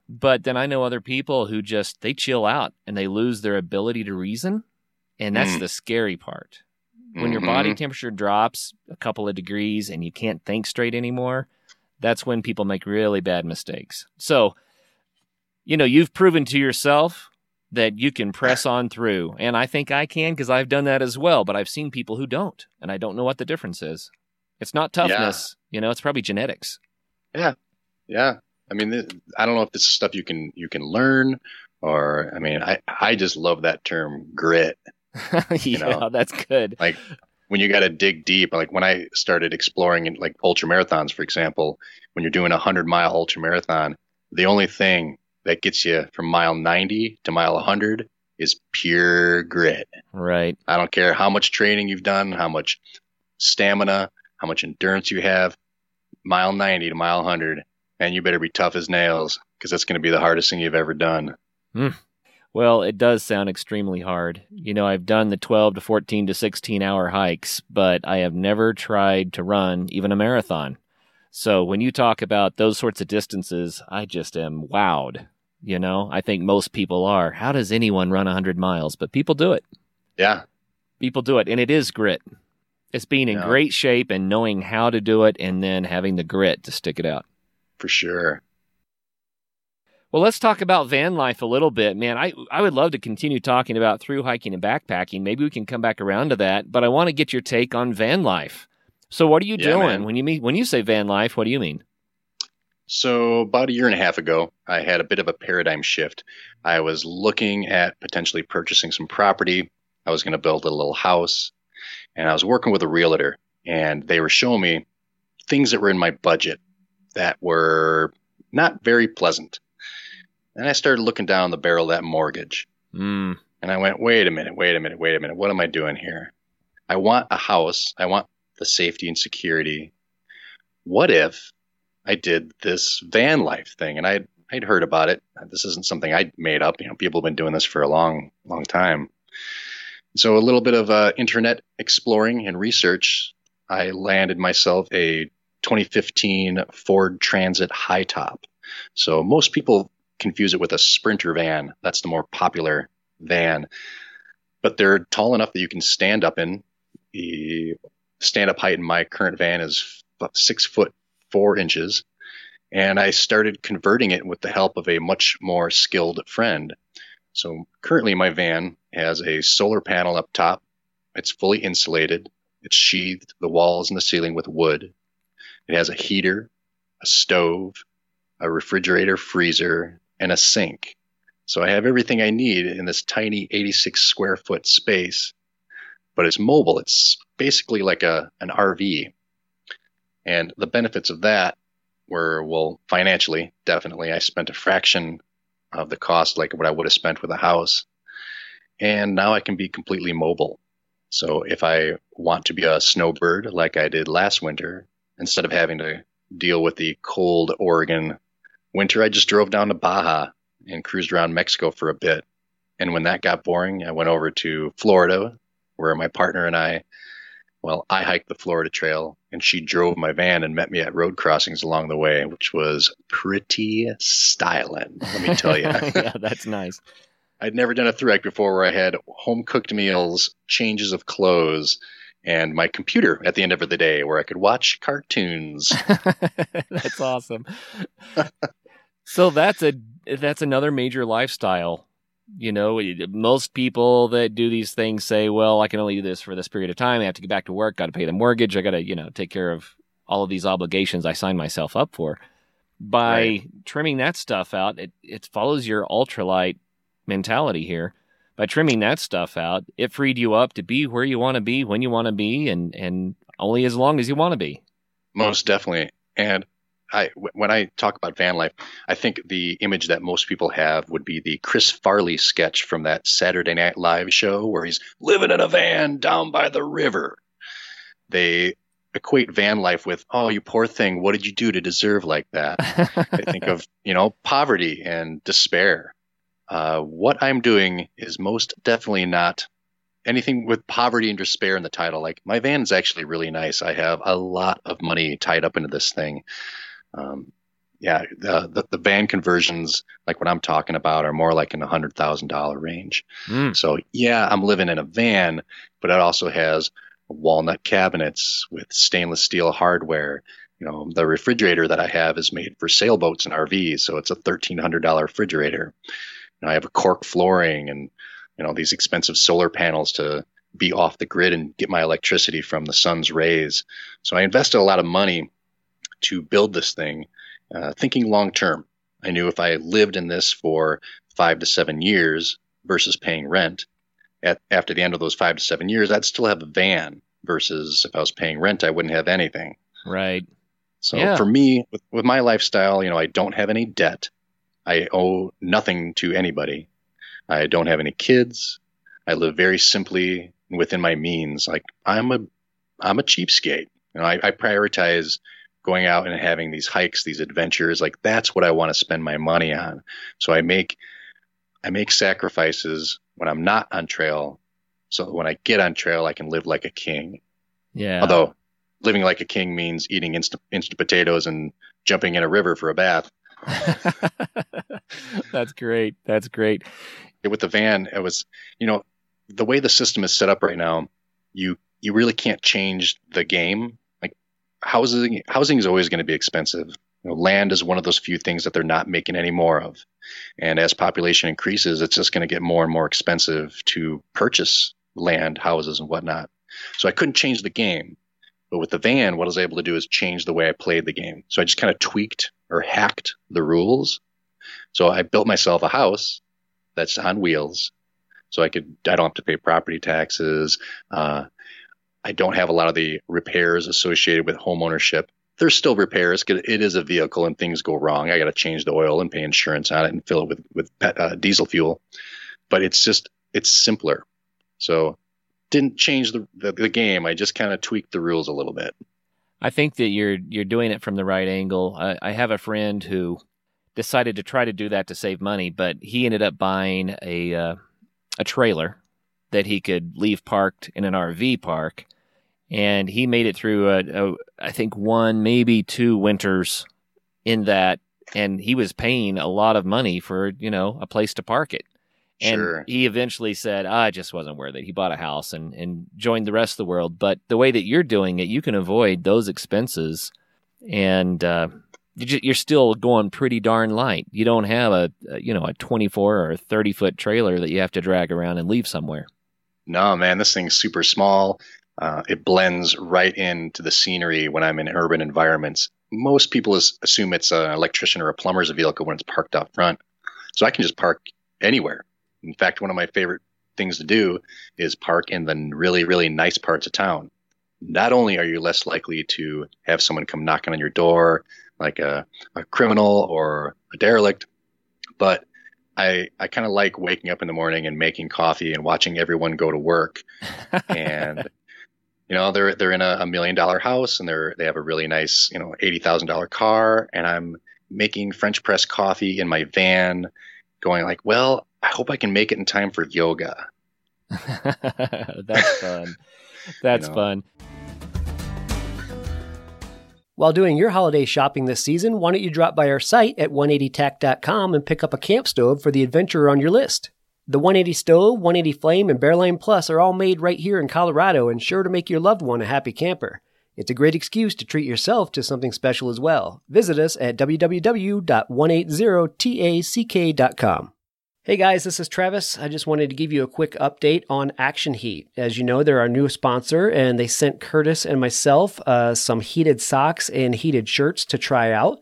But then I know other people who just they chill out and they lose their ability to reason, and that's Mm. the scary part. When your body Mhm. temperature drops a couple of degrees and you can't think straight anymore, that's when people make really bad mistakes. So, you know, you've proven to yourself that you can press on through, and I think I can because I've done that as well. But I've seen people who don't, and I don't know what the difference is. It's not toughness, you know, it's probably genetics. Yeah. Yeah. I mean, th- I don't know if this is stuff you can you can learn, or I mean, I I just love that term grit. yeah, know. that's good. Like when you got to dig deep. Like when I started exploring in like ultra marathons, for example, when you're doing a hundred mile ultra marathon, the only thing that gets you from mile 90 to mile 100 is pure grit. Right. I don't care how much training you've done, how much stamina, how much endurance you have. Mile 90 to mile 100, and you better be tough as nails because that's going to be the hardest thing you've ever done. Hmm. Well, it does sound extremely hard. You know, I've done the 12 to 14 to 16 hour hikes, but I have never tried to run even a marathon. So when you talk about those sorts of distances, I just am wowed. You know, I think most people are. How does anyone run 100 miles? But people do it. Yeah, People do it. And it is grit. It's being in Yeah. great shape and knowing how to do it and then having the grit to stick it out. for sure. Well, let's talk about van life a little bit, man. I I would love to continue talking about through hiking and backpacking. Maybe we can come back around to that, but I want to get your take on van life. So, what are you Yeah, doing man. when you mean when you say van life? What do you mean? So, about a year and a half ago, I had a bit of a paradigm shift. I was looking at potentially purchasing some property. I was going to build a little house, and I was working with a realtor, and they were showing me things that were in my budget that were not very pleasant. And I started looking down the barrel of that mortgage, Mm, and I went, wait a minute, wait a minute, wait a minute. What am I doing here? I want a house. I want the safety and security. What if I did this van life thing? And I'd, I'd heard about it. This isn't something I made up. You know, people have been doing this for a long, long time. So a little bit of uh, internet exploring and research. I landed myself a 2015 Ford Transit high top. So most people confuse it with a Sprinter van. That's the more popular van. But they're tall enough that you can stand up in. The stand up height in my current van is six foot four inches. And I started converting it with the help of a much more skilled friend. So currently, my van has a solar panel up top. It's fully insulated. It's sheathed the walls and the ceiling with wood. It has a heater, a stove, a refrigerator, freezer, and a sink. So I have everything I need in this tiny 86 square foot space, but it's mobile. It's basically like a an RV. And the benefits of that were, well, financially, definitely. I spent a fraction of the cost, like what I would have spent with a house. And now I can be completely mobile. So if I want to be a snowbird like I did last winter, instead of having to deal with the cold Oregon winter, I just drove down to Baja and cruised around Mexico for a bit. And when that got boring, I went over to Florida, where my partner and I, well, I hiked the Florida Trail and she drove my van and met me at road crossings along the way, which was pretty styling, let me tell you. yeah, that's nice. I'd never done a thru hike before where I had home cooked meals, changes of clothes, and my computer at the end of the day where I could watch cartoons. that's awesome. so that's a that's another major lifestyle. You know, most people that do these things say, "Well, I can only do this for this period of time. I have to get back to work. Got to pay the mortgage. I got to, you know, take care of all of these obligations I signed myself up for." By right. trimming that stuff out, it it follows your ultralight mentality here by trimming that stuff out, it freed you up to be where you want to be when you want to be and and only as long as you want to be. Most definitely. And I when I talk about van life, I think the image that most people have would be the Chris Farley sketch from that Saturday Night Live show where he's living in a van down by the river. They equate van life with, oh, you poor thing, what did you do to deserve like that? I think of, you know, poverty and despair. Uh, what I'm doing is most definitely not anything with poverty and despair in the title. Like my van is actually really nice. I have a lot of money tied up into this thing. Um, yeah, the, the, the van conversions, like what I'm talking about, are more like in the hundred thousand dollar range. Mm. So yeah, I'm living in a van, but it also has walnut cabinets with stainless steel hardware. You know, the refrigerator that I have is made for sailboats and RVs, so it's a thirteen hundred dollar refrigerator. I have a cork flooring and you know these expensive solar panels to be off the grid and get my electricity from the sun's rays. So I invested a lot of money to build this thing, uh, thinking long term. I knew if I lived in this for five to seven years versus paying rent, at, after the end of those five to seven years, I'd still have a van versus if I was paying rent, I wouldn't have anything. Right. So yeah. for me, with, with my lifestyle, you know, I don't have any debt. I owe nothing to anybody. I don't have any kids. I live very simply within my means. Like I'm a, I'm a cheapskate. You know, I, I prioritize going out and having these hikes, these adventures. Like that's what I want to spend my money on. So I make, I make sacrifices when I'm not on trail. So when I get on trail, I can live like a king. Yeah. Although living like a king means eating instant, instant potatoes and jumping in a river for a bath. That's great. That's great. With the van, it was, you know, the way the system is set up right now, you you really can't change the game. Housing housing is always going to be expensive. You know, land is one of those few things that they're not making any more of. And as population increases, it's just going to get more and more expensive to purchase land, houses, and whatnot. So I couldn't change the game. But with the van, what I was able to do is change the way I played the game. So I just kind of tweaked or hacked the rules. So I built myself a house that's on wheels. So I could, I don't have to pay property taxes. Uh, I don't have a lot of the repairs associated with home ownership. There's still repairs because it is a vehicle and things go wrong. I got to change the oil and pay insurance on it and fill it with with uh, diesel fuel. But it's just it's simpler. So didn't change the, the, the game. I just kind of tweaked the rules a little bit. I think that you're you're doing it from the right angle. I, I have a friend who decided to try to do that to save money, but he ended up buying a uh, a trailer that he could leave parked in an RV park, and he made it through a, a I think one maybe two winters in that, and he was paying a lot of money for you know a place to park it. And sure. he eventually said, I just wasn't worth it. He bought a house and, and joined the rest of the world. But the way that you're doing it, you can avoid those expenses and uh, you're still going pretty darn light. You don't have a, a, you know a 24 or 30 foot trailer that you have to drag around and leave somewhere. No, man, this thing's super small. Uh, it blends right into the scenery when I'm in urban environments. Most people assume it's an electrician or a plumber's vehicle when it's parked out front. So I can just park anywhere. In fact, one of my favorite things to do is park in the really, really nice parts of town. Not only are you less likely to have someone come knocking on your door, like a, a criminal or a derelict, but I, I kind of like waking up in the morning and making coffee and watching everyone go to work. and, you know, they're, they're in a, a million dollar house and they're, they have a really nice, you know, $80,000 car. And I'm making French press coffee in my van going like, well, I hope I can make it in time for yoga. That's fun. That's you know? fun. While doing your holiday shopping this season, why don't you drop by our site at 180tack.com and pick up a camp stove for the adventurer on your list? The 180 stove, 180 flame, and Bearline Plus are all made right here in Colorado and sure to make your loved one a happy camper. It's a great excuse to treat yourself to something special as well. Visit us at www.180tack.com. Hey guys, this is Travis. I just wanted to give you a quick update on Action Heat. As you know, they're our new sponsor, and they sent Curtis and myself uh, some heated socks and heated shirts to try out.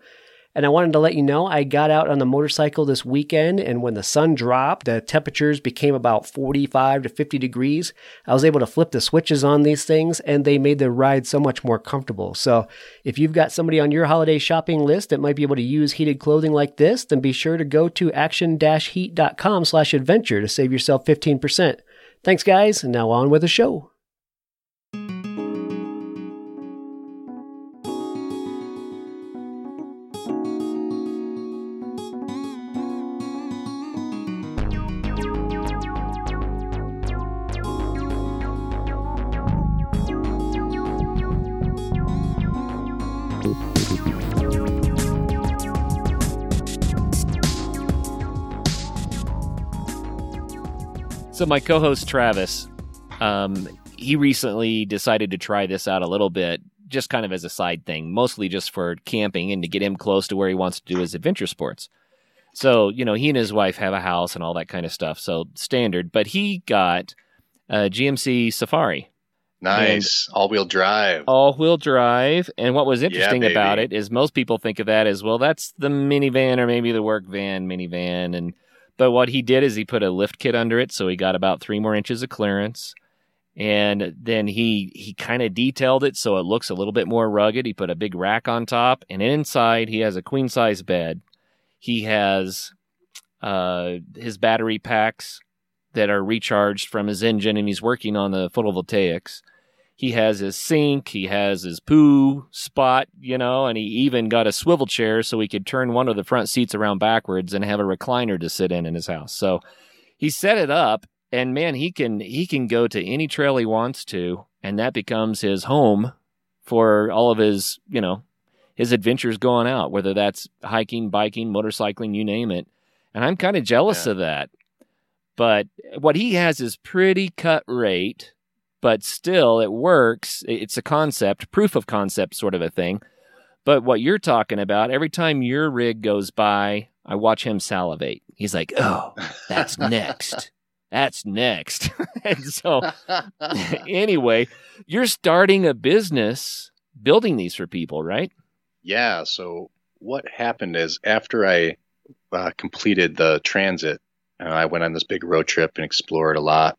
And I wanted to let you know I got out on the motorcycle this weekend, and when the sun dropped, the temperatures became about 45 to 50 degrees. I was able to flip the switches on these things, and they made the ride so much more comfortable. So, if you've got somebody on your holiday shopping list that might be able to use heated clothing like this, then be sure to go to action-heat.com/adventure to save yourself 15%. Thanks, guys, and now on with the show. So my co-host Travis, um, he recently decided to try this out a little bit, just kind of as a side thing, mostly just for camping and to get him close to where he wants to do his adventure sports. So you know, he and his wife have a house and all that kind of stuff, so standard. But he got a GMC Safari. Nice, all-wheel drive. All-wheel drive, and what was interesting yeah, about it is most people think of that as well. That's the minivan or maybe the work van minivan, and but what he did is he put a lift kit under it, so he got about three more inches of clearance. And then he he kind of detailed it so it looks a little bit more rugged. He put a big rack on top, and inside he has a queen size bed. He has uh, his battery packs that are recharged from his engine, and he's working on the photovoltaics. He has his sink, he has his poo spot, you know, and he even got a swivel chair so he could turn one of the front seats around backwards and have a recliner to sit in in his house. So he set it up and man, he can he can go to any trail he wants to and that becomes his home for all of his, you know, his adventures going out, whether that's hiking, biking, motorcycling, you name it. And I'm kind of jealous yeah. of that. But what he has is pretty cut rate but still it works. It's a concept, proof of concept sort of a thing. But what you're talking about, every time your rig goes by, I watch him salivate. He's like, oh, that's next. That's next. and so, anyway, you're starting a business building these for people, right? Yeah. So, what happened is after I uh, completed the transit, uh, I went on this big road trip and explored a lot.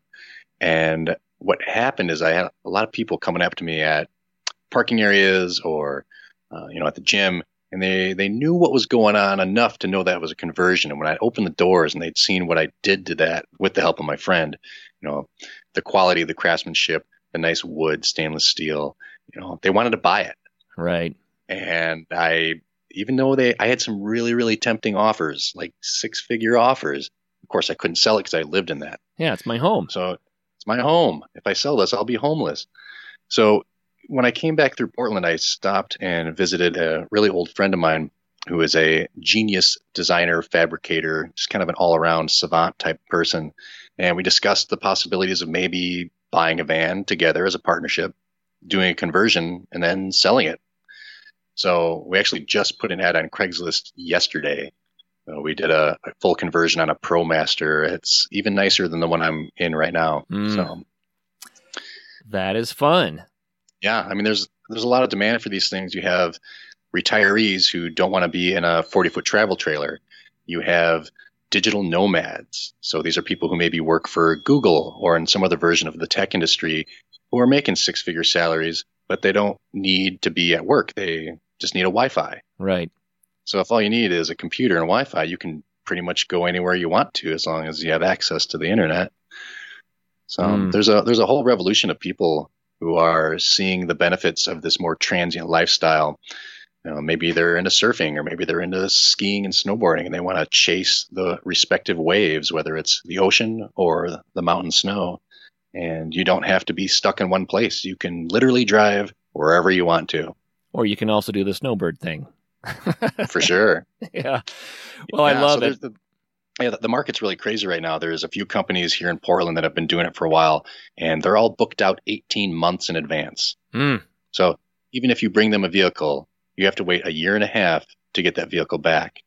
And what happened is I had a lot of people coming up to me at parking areas or uh, you know at the gym and they they knew what was going on enough to know that was a conversion. And when i opened the doors and they'd seen what i did to that with the help of my friend you know the quality of the craftsmanship the nice wood stainless steel you know they wanted to buy it. Right. And i even though they i had some really really tempting offers like six figure offers of course i couldn't sell it because i lived in that. Yeah it's my home. So it's my home. If I sell this, I'll be homeless. So when I came back through Portland, I stopped and visited a really old friend of mine who is a genius designer, fabricator, just kind of an all around savant type person. And we discussed the possibilities of maybe buying a van together as a partnership, doing a conversion, and then selling it. So we actually just put an ad on Craigslist yesterday uh, we did a, a, full conversion on a ProMaster. It's even nicer than the one I'm in right now. Mm. So that is fun. Yeah, I mean, there's there's a lot of demand for these things. You have retirees who don't want to be in a 40 foot travel trailer. You have digital nomads. So these are people who maybe work for Google or in some other version of the tech industry who are making six figure salaries, but they don't need to be at work. They just need a Wi Fi. Right. So if all you need is a computer and Wi Fi, you can pretty much go anywhere you want to as long as you have access to the internet. So mm. there's a there's a whole revolution of people who are seeing the benefits of this more transient lifestyle. You know, maybe they're into surfing or maybe they're into skiing and snowboarding and they want to chase the respective waves, whether it's the ocean or the mountain snow. And you don't have to be stuck in one place. You can literally drive wherever you want to. Or you can also do the snowbird thing. For sure. yeah. Well, yeah, I love so it. The, yeah, the market's really crazy right now. There's a few companies here in Portland that have been doing it for a while, and they're all booked out 18 months in advance. Mm. So even if you bring them a vehicle, you have to wait a year and a half to get that vehicle back.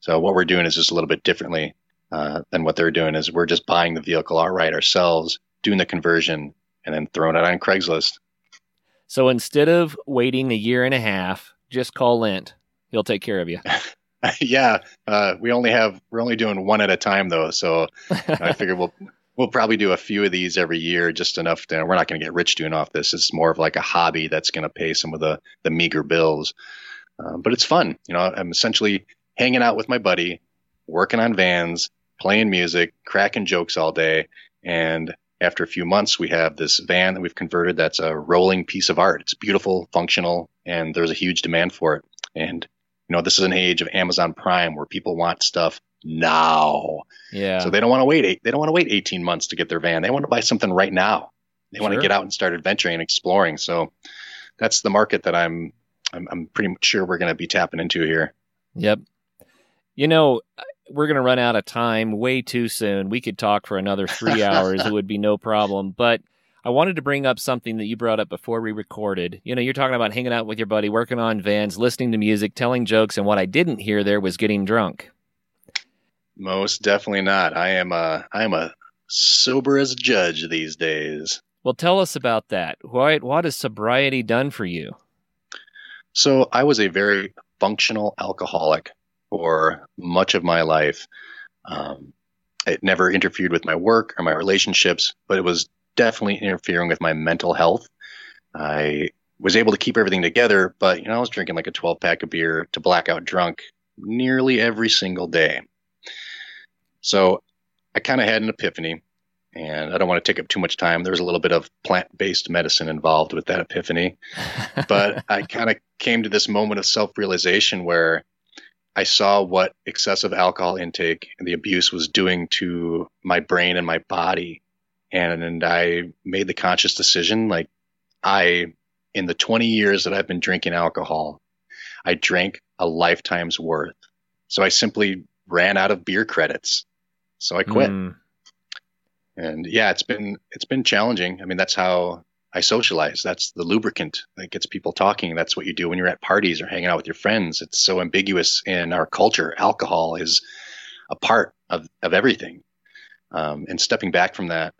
So what we're doing is just a little bit differently uh, than what they're doing. Is we're just buying the vehicle outright ourselves, doing the conversion, and then throwing it on Craigslist. So instead of waiting a year and a half, just call Lint. He'll take care of you. yeah, uh, we only have we're only doing one at a time though, so I figured we'll we'll probably do a few of these every year, just enough to. We're not going to get rich doing off this. It's more of like a hobby that's going to pay some of the the meager bills, um, but it's fun. You know, I'm essentially hanging out with my buddy, working on vans, playing music, cracking jokes all day, and after a few months, we have this van that we've converted that's a rolling piece of art. It's beautiful, functional, and there's a huge demand for it. And you know, this is an age of Amazon Prime where people want stuff now. Yeah. So they don't want to wait eight, they don't want to wait 18 months to get their van. They want to buy something right now. They want to get out and start adventuring and exploring. So that's the market that I'm I'm, I'm pretty sure we're going to be tapping into here. Yep. You know, we're going to run out of time way too soon. We could talk for another three hours. it would be no problem. But I wanted to bring up something that you brought up before we recorded. You know, you're talking about hanging out with your buddy, working on vans, listening to music, telling jokes, and what I didn't hear there was getting drunk. Most definitely not. I am a I am a sober as a judge these days. Well, tell us about that. What what has sobriety done for you? So I was a very functional alcoholic for much of my life. Um, it never interfered with my work or my relationships, but it was definitely interfering with my mental health. I was able to keep everything together, but you know, I was drinking like a 12 pack of beer to blackout drunk nearly every single day. So I kind of had an epiphany, and I don't want to take up too much time. There was a little bit of plant based medicine involved with that epiphany, but I kind of came to this moment of self realization where I saw what excessive alcohol intake and the abuse was doing to my brain and my body and, and I made the conscious decision like I in the 20 years that I've been drinking alcohol, I drank a lifetime's worth. So I simply ran out of beer credits. So I quit. Mm. And yeah, it's been it's been challenging. I mean, that's how I socialize. That's the lubricant that gets people talking. That's what you do when you're at parties or hanging out with your friends. It's so ambiguous in our culture. Alcohol is a part of, of everything. Um, and stepping back from that,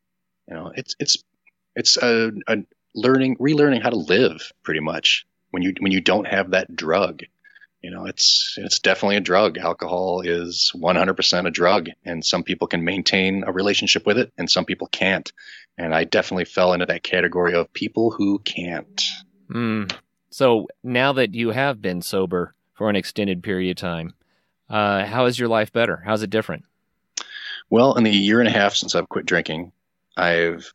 you know, it's it's it's a, a learning, relearning how to live, pretty much. When you when you don't have that drug, you know, it's it's definitely a drug. Alcohol is 100% a drug, and some people can maintain a relationship with it, and some people can't. And I definitely fell into that category of people who can't. Mm. So now that you have been sober for an extended period of time, uh, how is your life better? How's it different? Well, in the year and a half since I've quit drinking, I've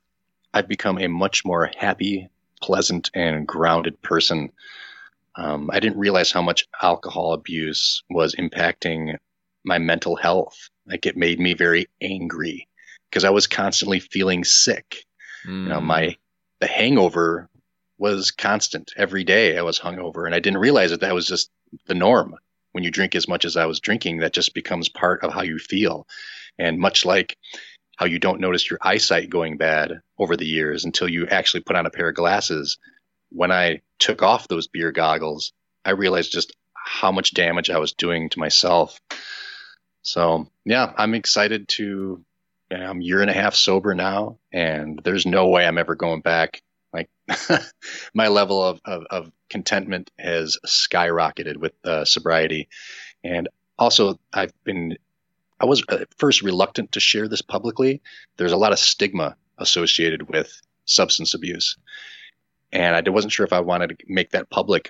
I've become a much more happy, pleasant, and grounded person. Um, I didn't realize how much alcohol abuse was impacting my mental health. Like it made me very angry because I was constantly feeling sick. Mm. You know, my mm. the hangover was constant every day. I was hungover, and I didn't realize that that was just the norm. When you drink as much as I was drinking, that just becomes part of how you feel. And much like how you don't notice your eyesight going bad over the years until you actually put on a pair of glasses. When I took off those beer goggles, I realized just how much damage I was doing to myself. So, yeah, I'm excited to. I'm year and a half sober now, and there's no way I'm ever going back. Like, my level of, of, of, contentment has skyrocketed with uh, sobriety. And also, I've been I was at first reluctant to share this publicly. There's a lot of stigma associated with substance abuse. And I wasn't sure if I wanted to make that public.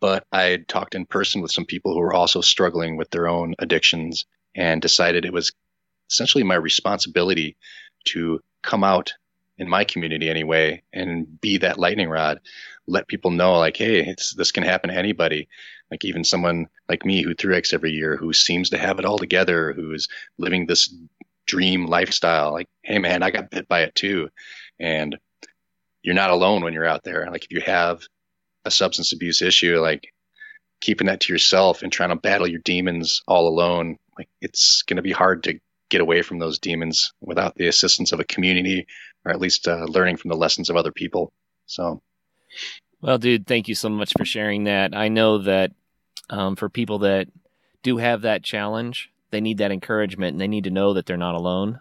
But I talked in person with some people who were also struggling with their own addictions and decided it was essentially my responsibility to come out in my community anyway and be that lightning rod let people know like hey this can happen to anybody like even someone like me who 3x every year who seems to have it all together who's living this dream lifestyle like hey man i got bit by it too. And you're not alone when you're out there. Like if you have a substance abuse issue like keeping that to yourself and trying to battle your demons all alone like it's going to be hard to get away from those demons without the assistance of a community or at least uh, learning from the lessons of other people. So well dude thank you so much for sharing that i know that um, for people that do have that challenge they need that encouragement and they need to know that they're not alone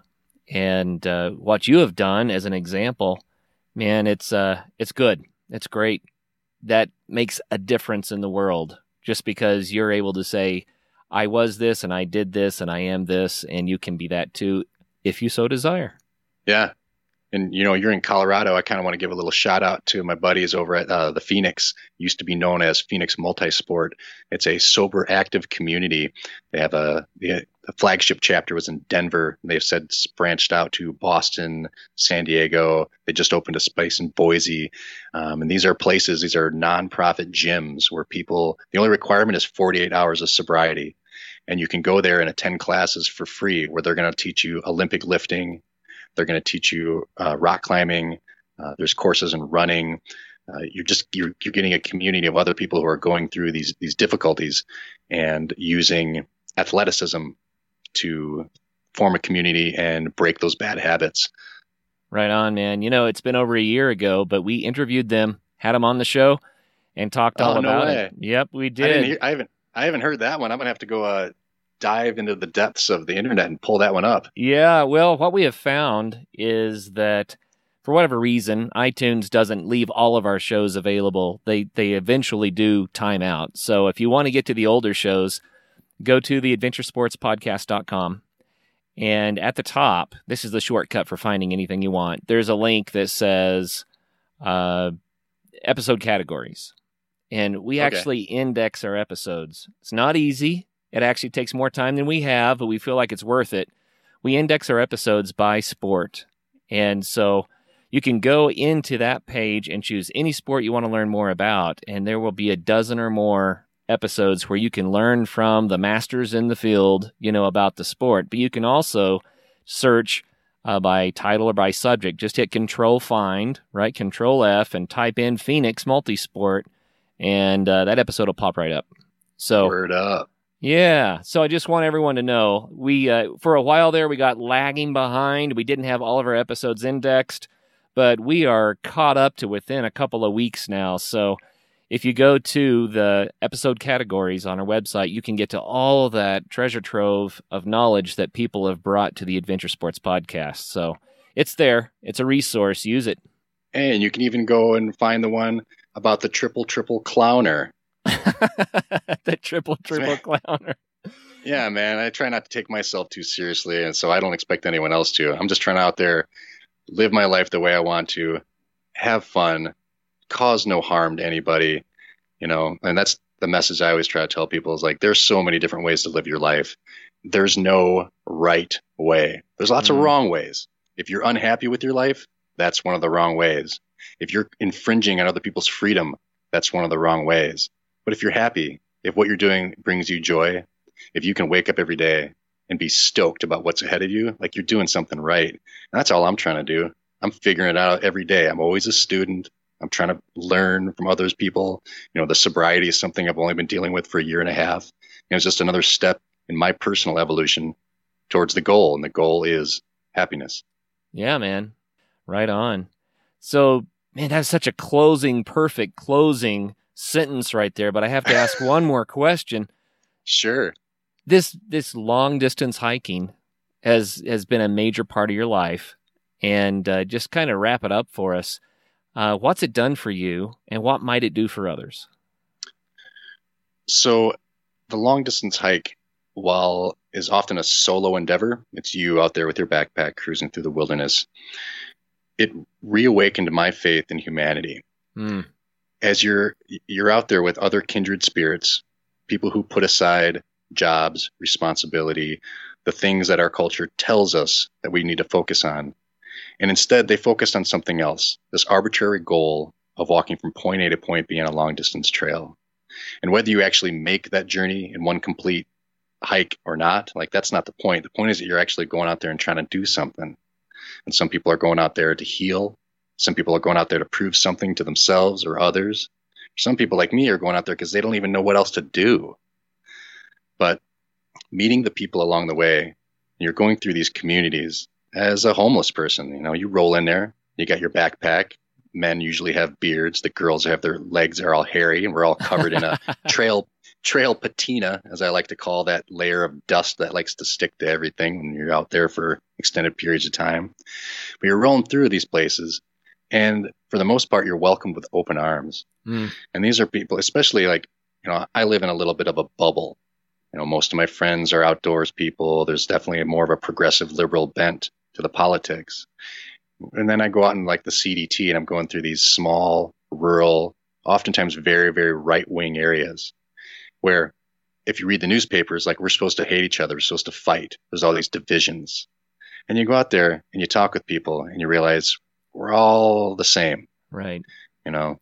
and uh, what you have done as an example man it's uh it's good it's great that makes a difference in the world just because you're able to say I was this and I did this and I am this, and you can be that too if you so desire. Yeah. And you know, you're in Colorado. I kind of want to give a little shout out to my buddies over at uh, the Phoenix, used to be known as Phoenix Multisport. It's a sober, active community. They have a the, the flagship chapter was in Denver. They've said branched out to Boston, San Diego. They just opened a space in Boise. Um, and these are places. These are nonprofit gyms where people. The only requirement is 48 hours of sobriety and you can go there and attend classes for free where they're going to teach you Olympic lifting, they're going to teach you uh, rock climbing. Uh, there's courses in running. Uh, you're just you're, you're getting a community of other people who are going through these these difficulties and using athleticism to form a community and break those bad habits. Right on, man. You know, it's been over a year ago, but we interviewed them, had them on the show, and talked all oh, about no it. Yep, we did. I, hear, I haven't I haven't heard that one. I'm gonna have to go uh, dive into the depths of the internet and pull that one up. Yeah, well, what we have found is that for whatever reason, iTunes doesn't leave all of our shows available. They they eventually do time out. So if you want to get to the older shows, go to the adventuresportspodcast.com and at the top, this is the shortcut for finding anything you want. There's a link that says uh, episode categories and we okay. actually index our episodes. It's not easy. It actually takes more time than we have, but we feel like it's worth it. We index our episodes by sport. And so you can go into that page and choose any sport you want to learn more about, and there will be a dozen or more episodes where you can learn from the masters in the field, you know, about the sport. But you can also search uh, by title or by subject. Just hit Control Find, right? Control F, and type in Phoenix Multisport and uh, that episode will pop right up. So word up. Yeah, so I just want everyone to know we uh, for a while there we got lagging behind. We didn't have all of our episodes indexed, but we are caught up to within a couple of weeks now. So if you go to the episode categories on our website, you can get to all that treasure trove of knowledge that people have brought to the Adventure Sports podcast. So it's there. It's a resource. Use it. And you can even go and find the one about the triple triple clowner. the triple triple clowner. Yeah, man. I try not to take myself too seriously, and so I don't expect anyone else to. I'm just trying to out there live my life the way I want to, have fun, cause no harm to anybody, you know. And that's the message I always try to tell people is like there's so many different ways to live your life. There's no right way. There's lots mm. of wrong ways. If you're unhappy with your life, that's one of the wrong ways. If you're infringing on other people's freedom, that's one of the wrong ways. But if you're happy, if what you're doing brings you joy, if you can wake up every day and be stoked about what's ahead of you, like you're doing something right. And that's all I'm trying to do. I'm figuring it out every day. I'm always a student. I'm trying to learn from others people. You know, the sobriety is something I've only been dealing with for a year and a half. And it's just another step in my personal evolution towards the goal. And the goal is happiness. Yeah, man. Right on. So man, that's such a closing, perfect closing sentence right there. But I have to ask one more question. Sure. This this long distance hiking has has been a major part of your life, and uh, just kind of wrap it up for us. Uh, what's it done for you, and what might it do for others? So, the long distance hike, while is often a solo endeavor. It's you out there with your backpack cruising through the wilderness. It reawakened my faith in humanity. Mm. As you're you're out there with other kindred spirits, people who put aside jobs, responsibility, the things that our culture tells us that we need to focus on. And instead, they focused on something else this arbitrary goal of walking from point A to point B on a long distance trail. And whether you actually make that journey in one complete hike or not, like that's not the point. The point is that you're actually going out there and trying to do something. And some people are going out there to heal. Some people are going out there to prove something to themselves or others. Some people like me are going out there because they don't even know what else to do. But meeting the people along the way, you're going through these communities as a homeless person. You know, you roll in there, you got your backpack. Men usually have beards. The girls have their legs are all hairy, and we're all covered in a trail trail patina, as I like to call that layer of dust that likes to stick to everything when you're out there for extended periods of time. But you're rolling through these places, and for the most part, you're welcomed with open arms. Mm. And these are people, especially like, you know, I live in a little bit of a bubble. You know, most of my friends are outdoors people. There's definitely a more of a progressive liberal bent to the politics. And then I go out in like the CDT and I'm going through these small, rural, oftentimes very, very right wing areas where if you read the newspapers, like we're supposed to hate each other, we're supposed to fight. There's all these divisions. And you go out there and you talk with people and you realize we're all the same. Right. You know,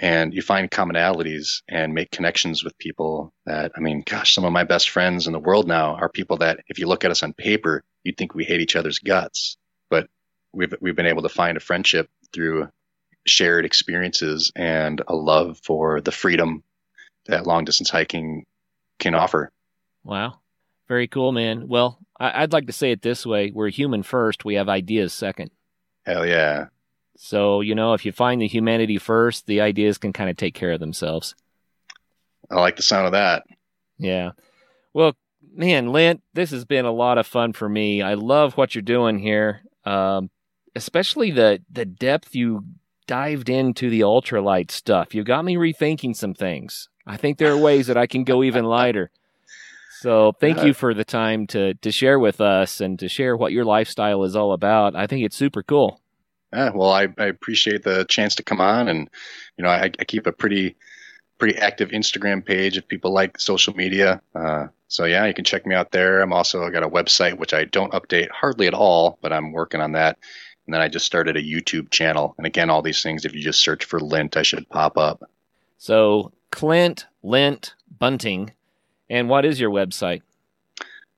and you find commonalities and make connections with people that i mean gosh some of my best friends in the world now are people that if you look at us on paper you'd think we hate each other's guts but we've we've been able to find a friendship through shared experiences and a love for the freedom that long distance hiking can offer Wow. Very cool, man. Well, I'd like to say it this way we're human first, we have ideas second. Hell yeah So, you know, if you find the humanity first, the ideas can kind of take care of themselves. i like the sound of that Yeah. Well, man, Lint, this has been a lot of fun for me. I love what you're doing here, um, especially the the depth you dived into the ultralight stuff. You got me rethinking some things. I think there are ways that I can go even lighter. So, thank you for the time to to share with us and to share what your lifestyle is all about. I think it's super cool. Yeah, well, I, I appreciate the chance to come on, and you know, I, I keep a pretty pretty active Instagram page if people like social media. Uh, so yeah, you can check me out there. I'm also I got a website which I don't update hardly at all, but I'm working on that. And then I just started a YouTube channel, and again, all these things if you just search for Lint, I should pop up. So, Clint, Lint, Bunting, and what is your website?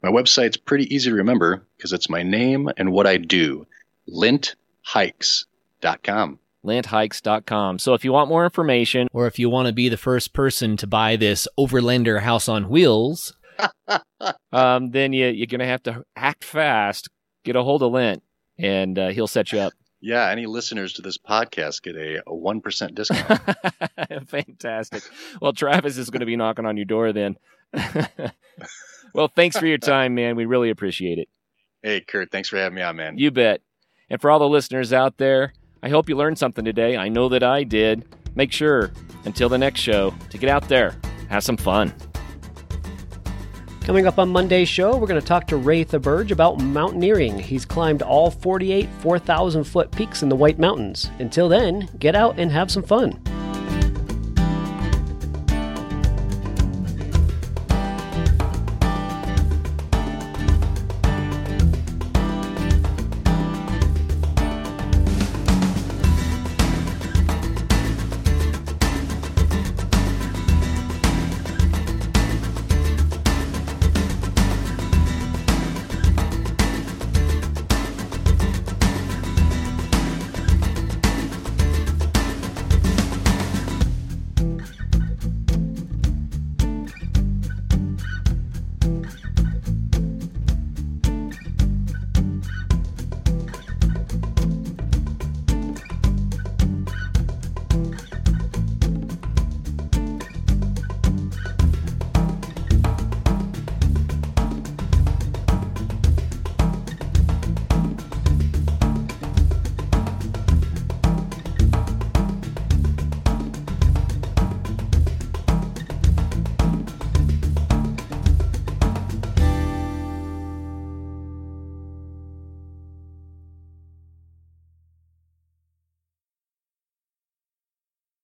My website's pretty easy to remember because it's my name and what I do. LintHikes.com. linthikes.com. So if you want more information, Or if you want to be the first person to buy this Overlander house on wheels, um, then you, you're going to have to act fast, get a hold of Lint, and uh, he'll set you up. Yeah, any listeners to this podcast get a, a 1% discount. Fantastic. Well, Travis is going to be knocking on your door then. well, thanks for your time, man. We really appreciate it. hey, Kurt, thanks for having me on, man. You bet. And for all the listeners out there, I hope you learned something today. I know that I did. Make sure, until the next show, to get out there, have some fun. Coming up on Monday's show, we're going to talk to Ray Thaberge about mountaineering. He's climbed all 48 4,000 foot peaks in the White Mountains. Until then, get out and have some fun.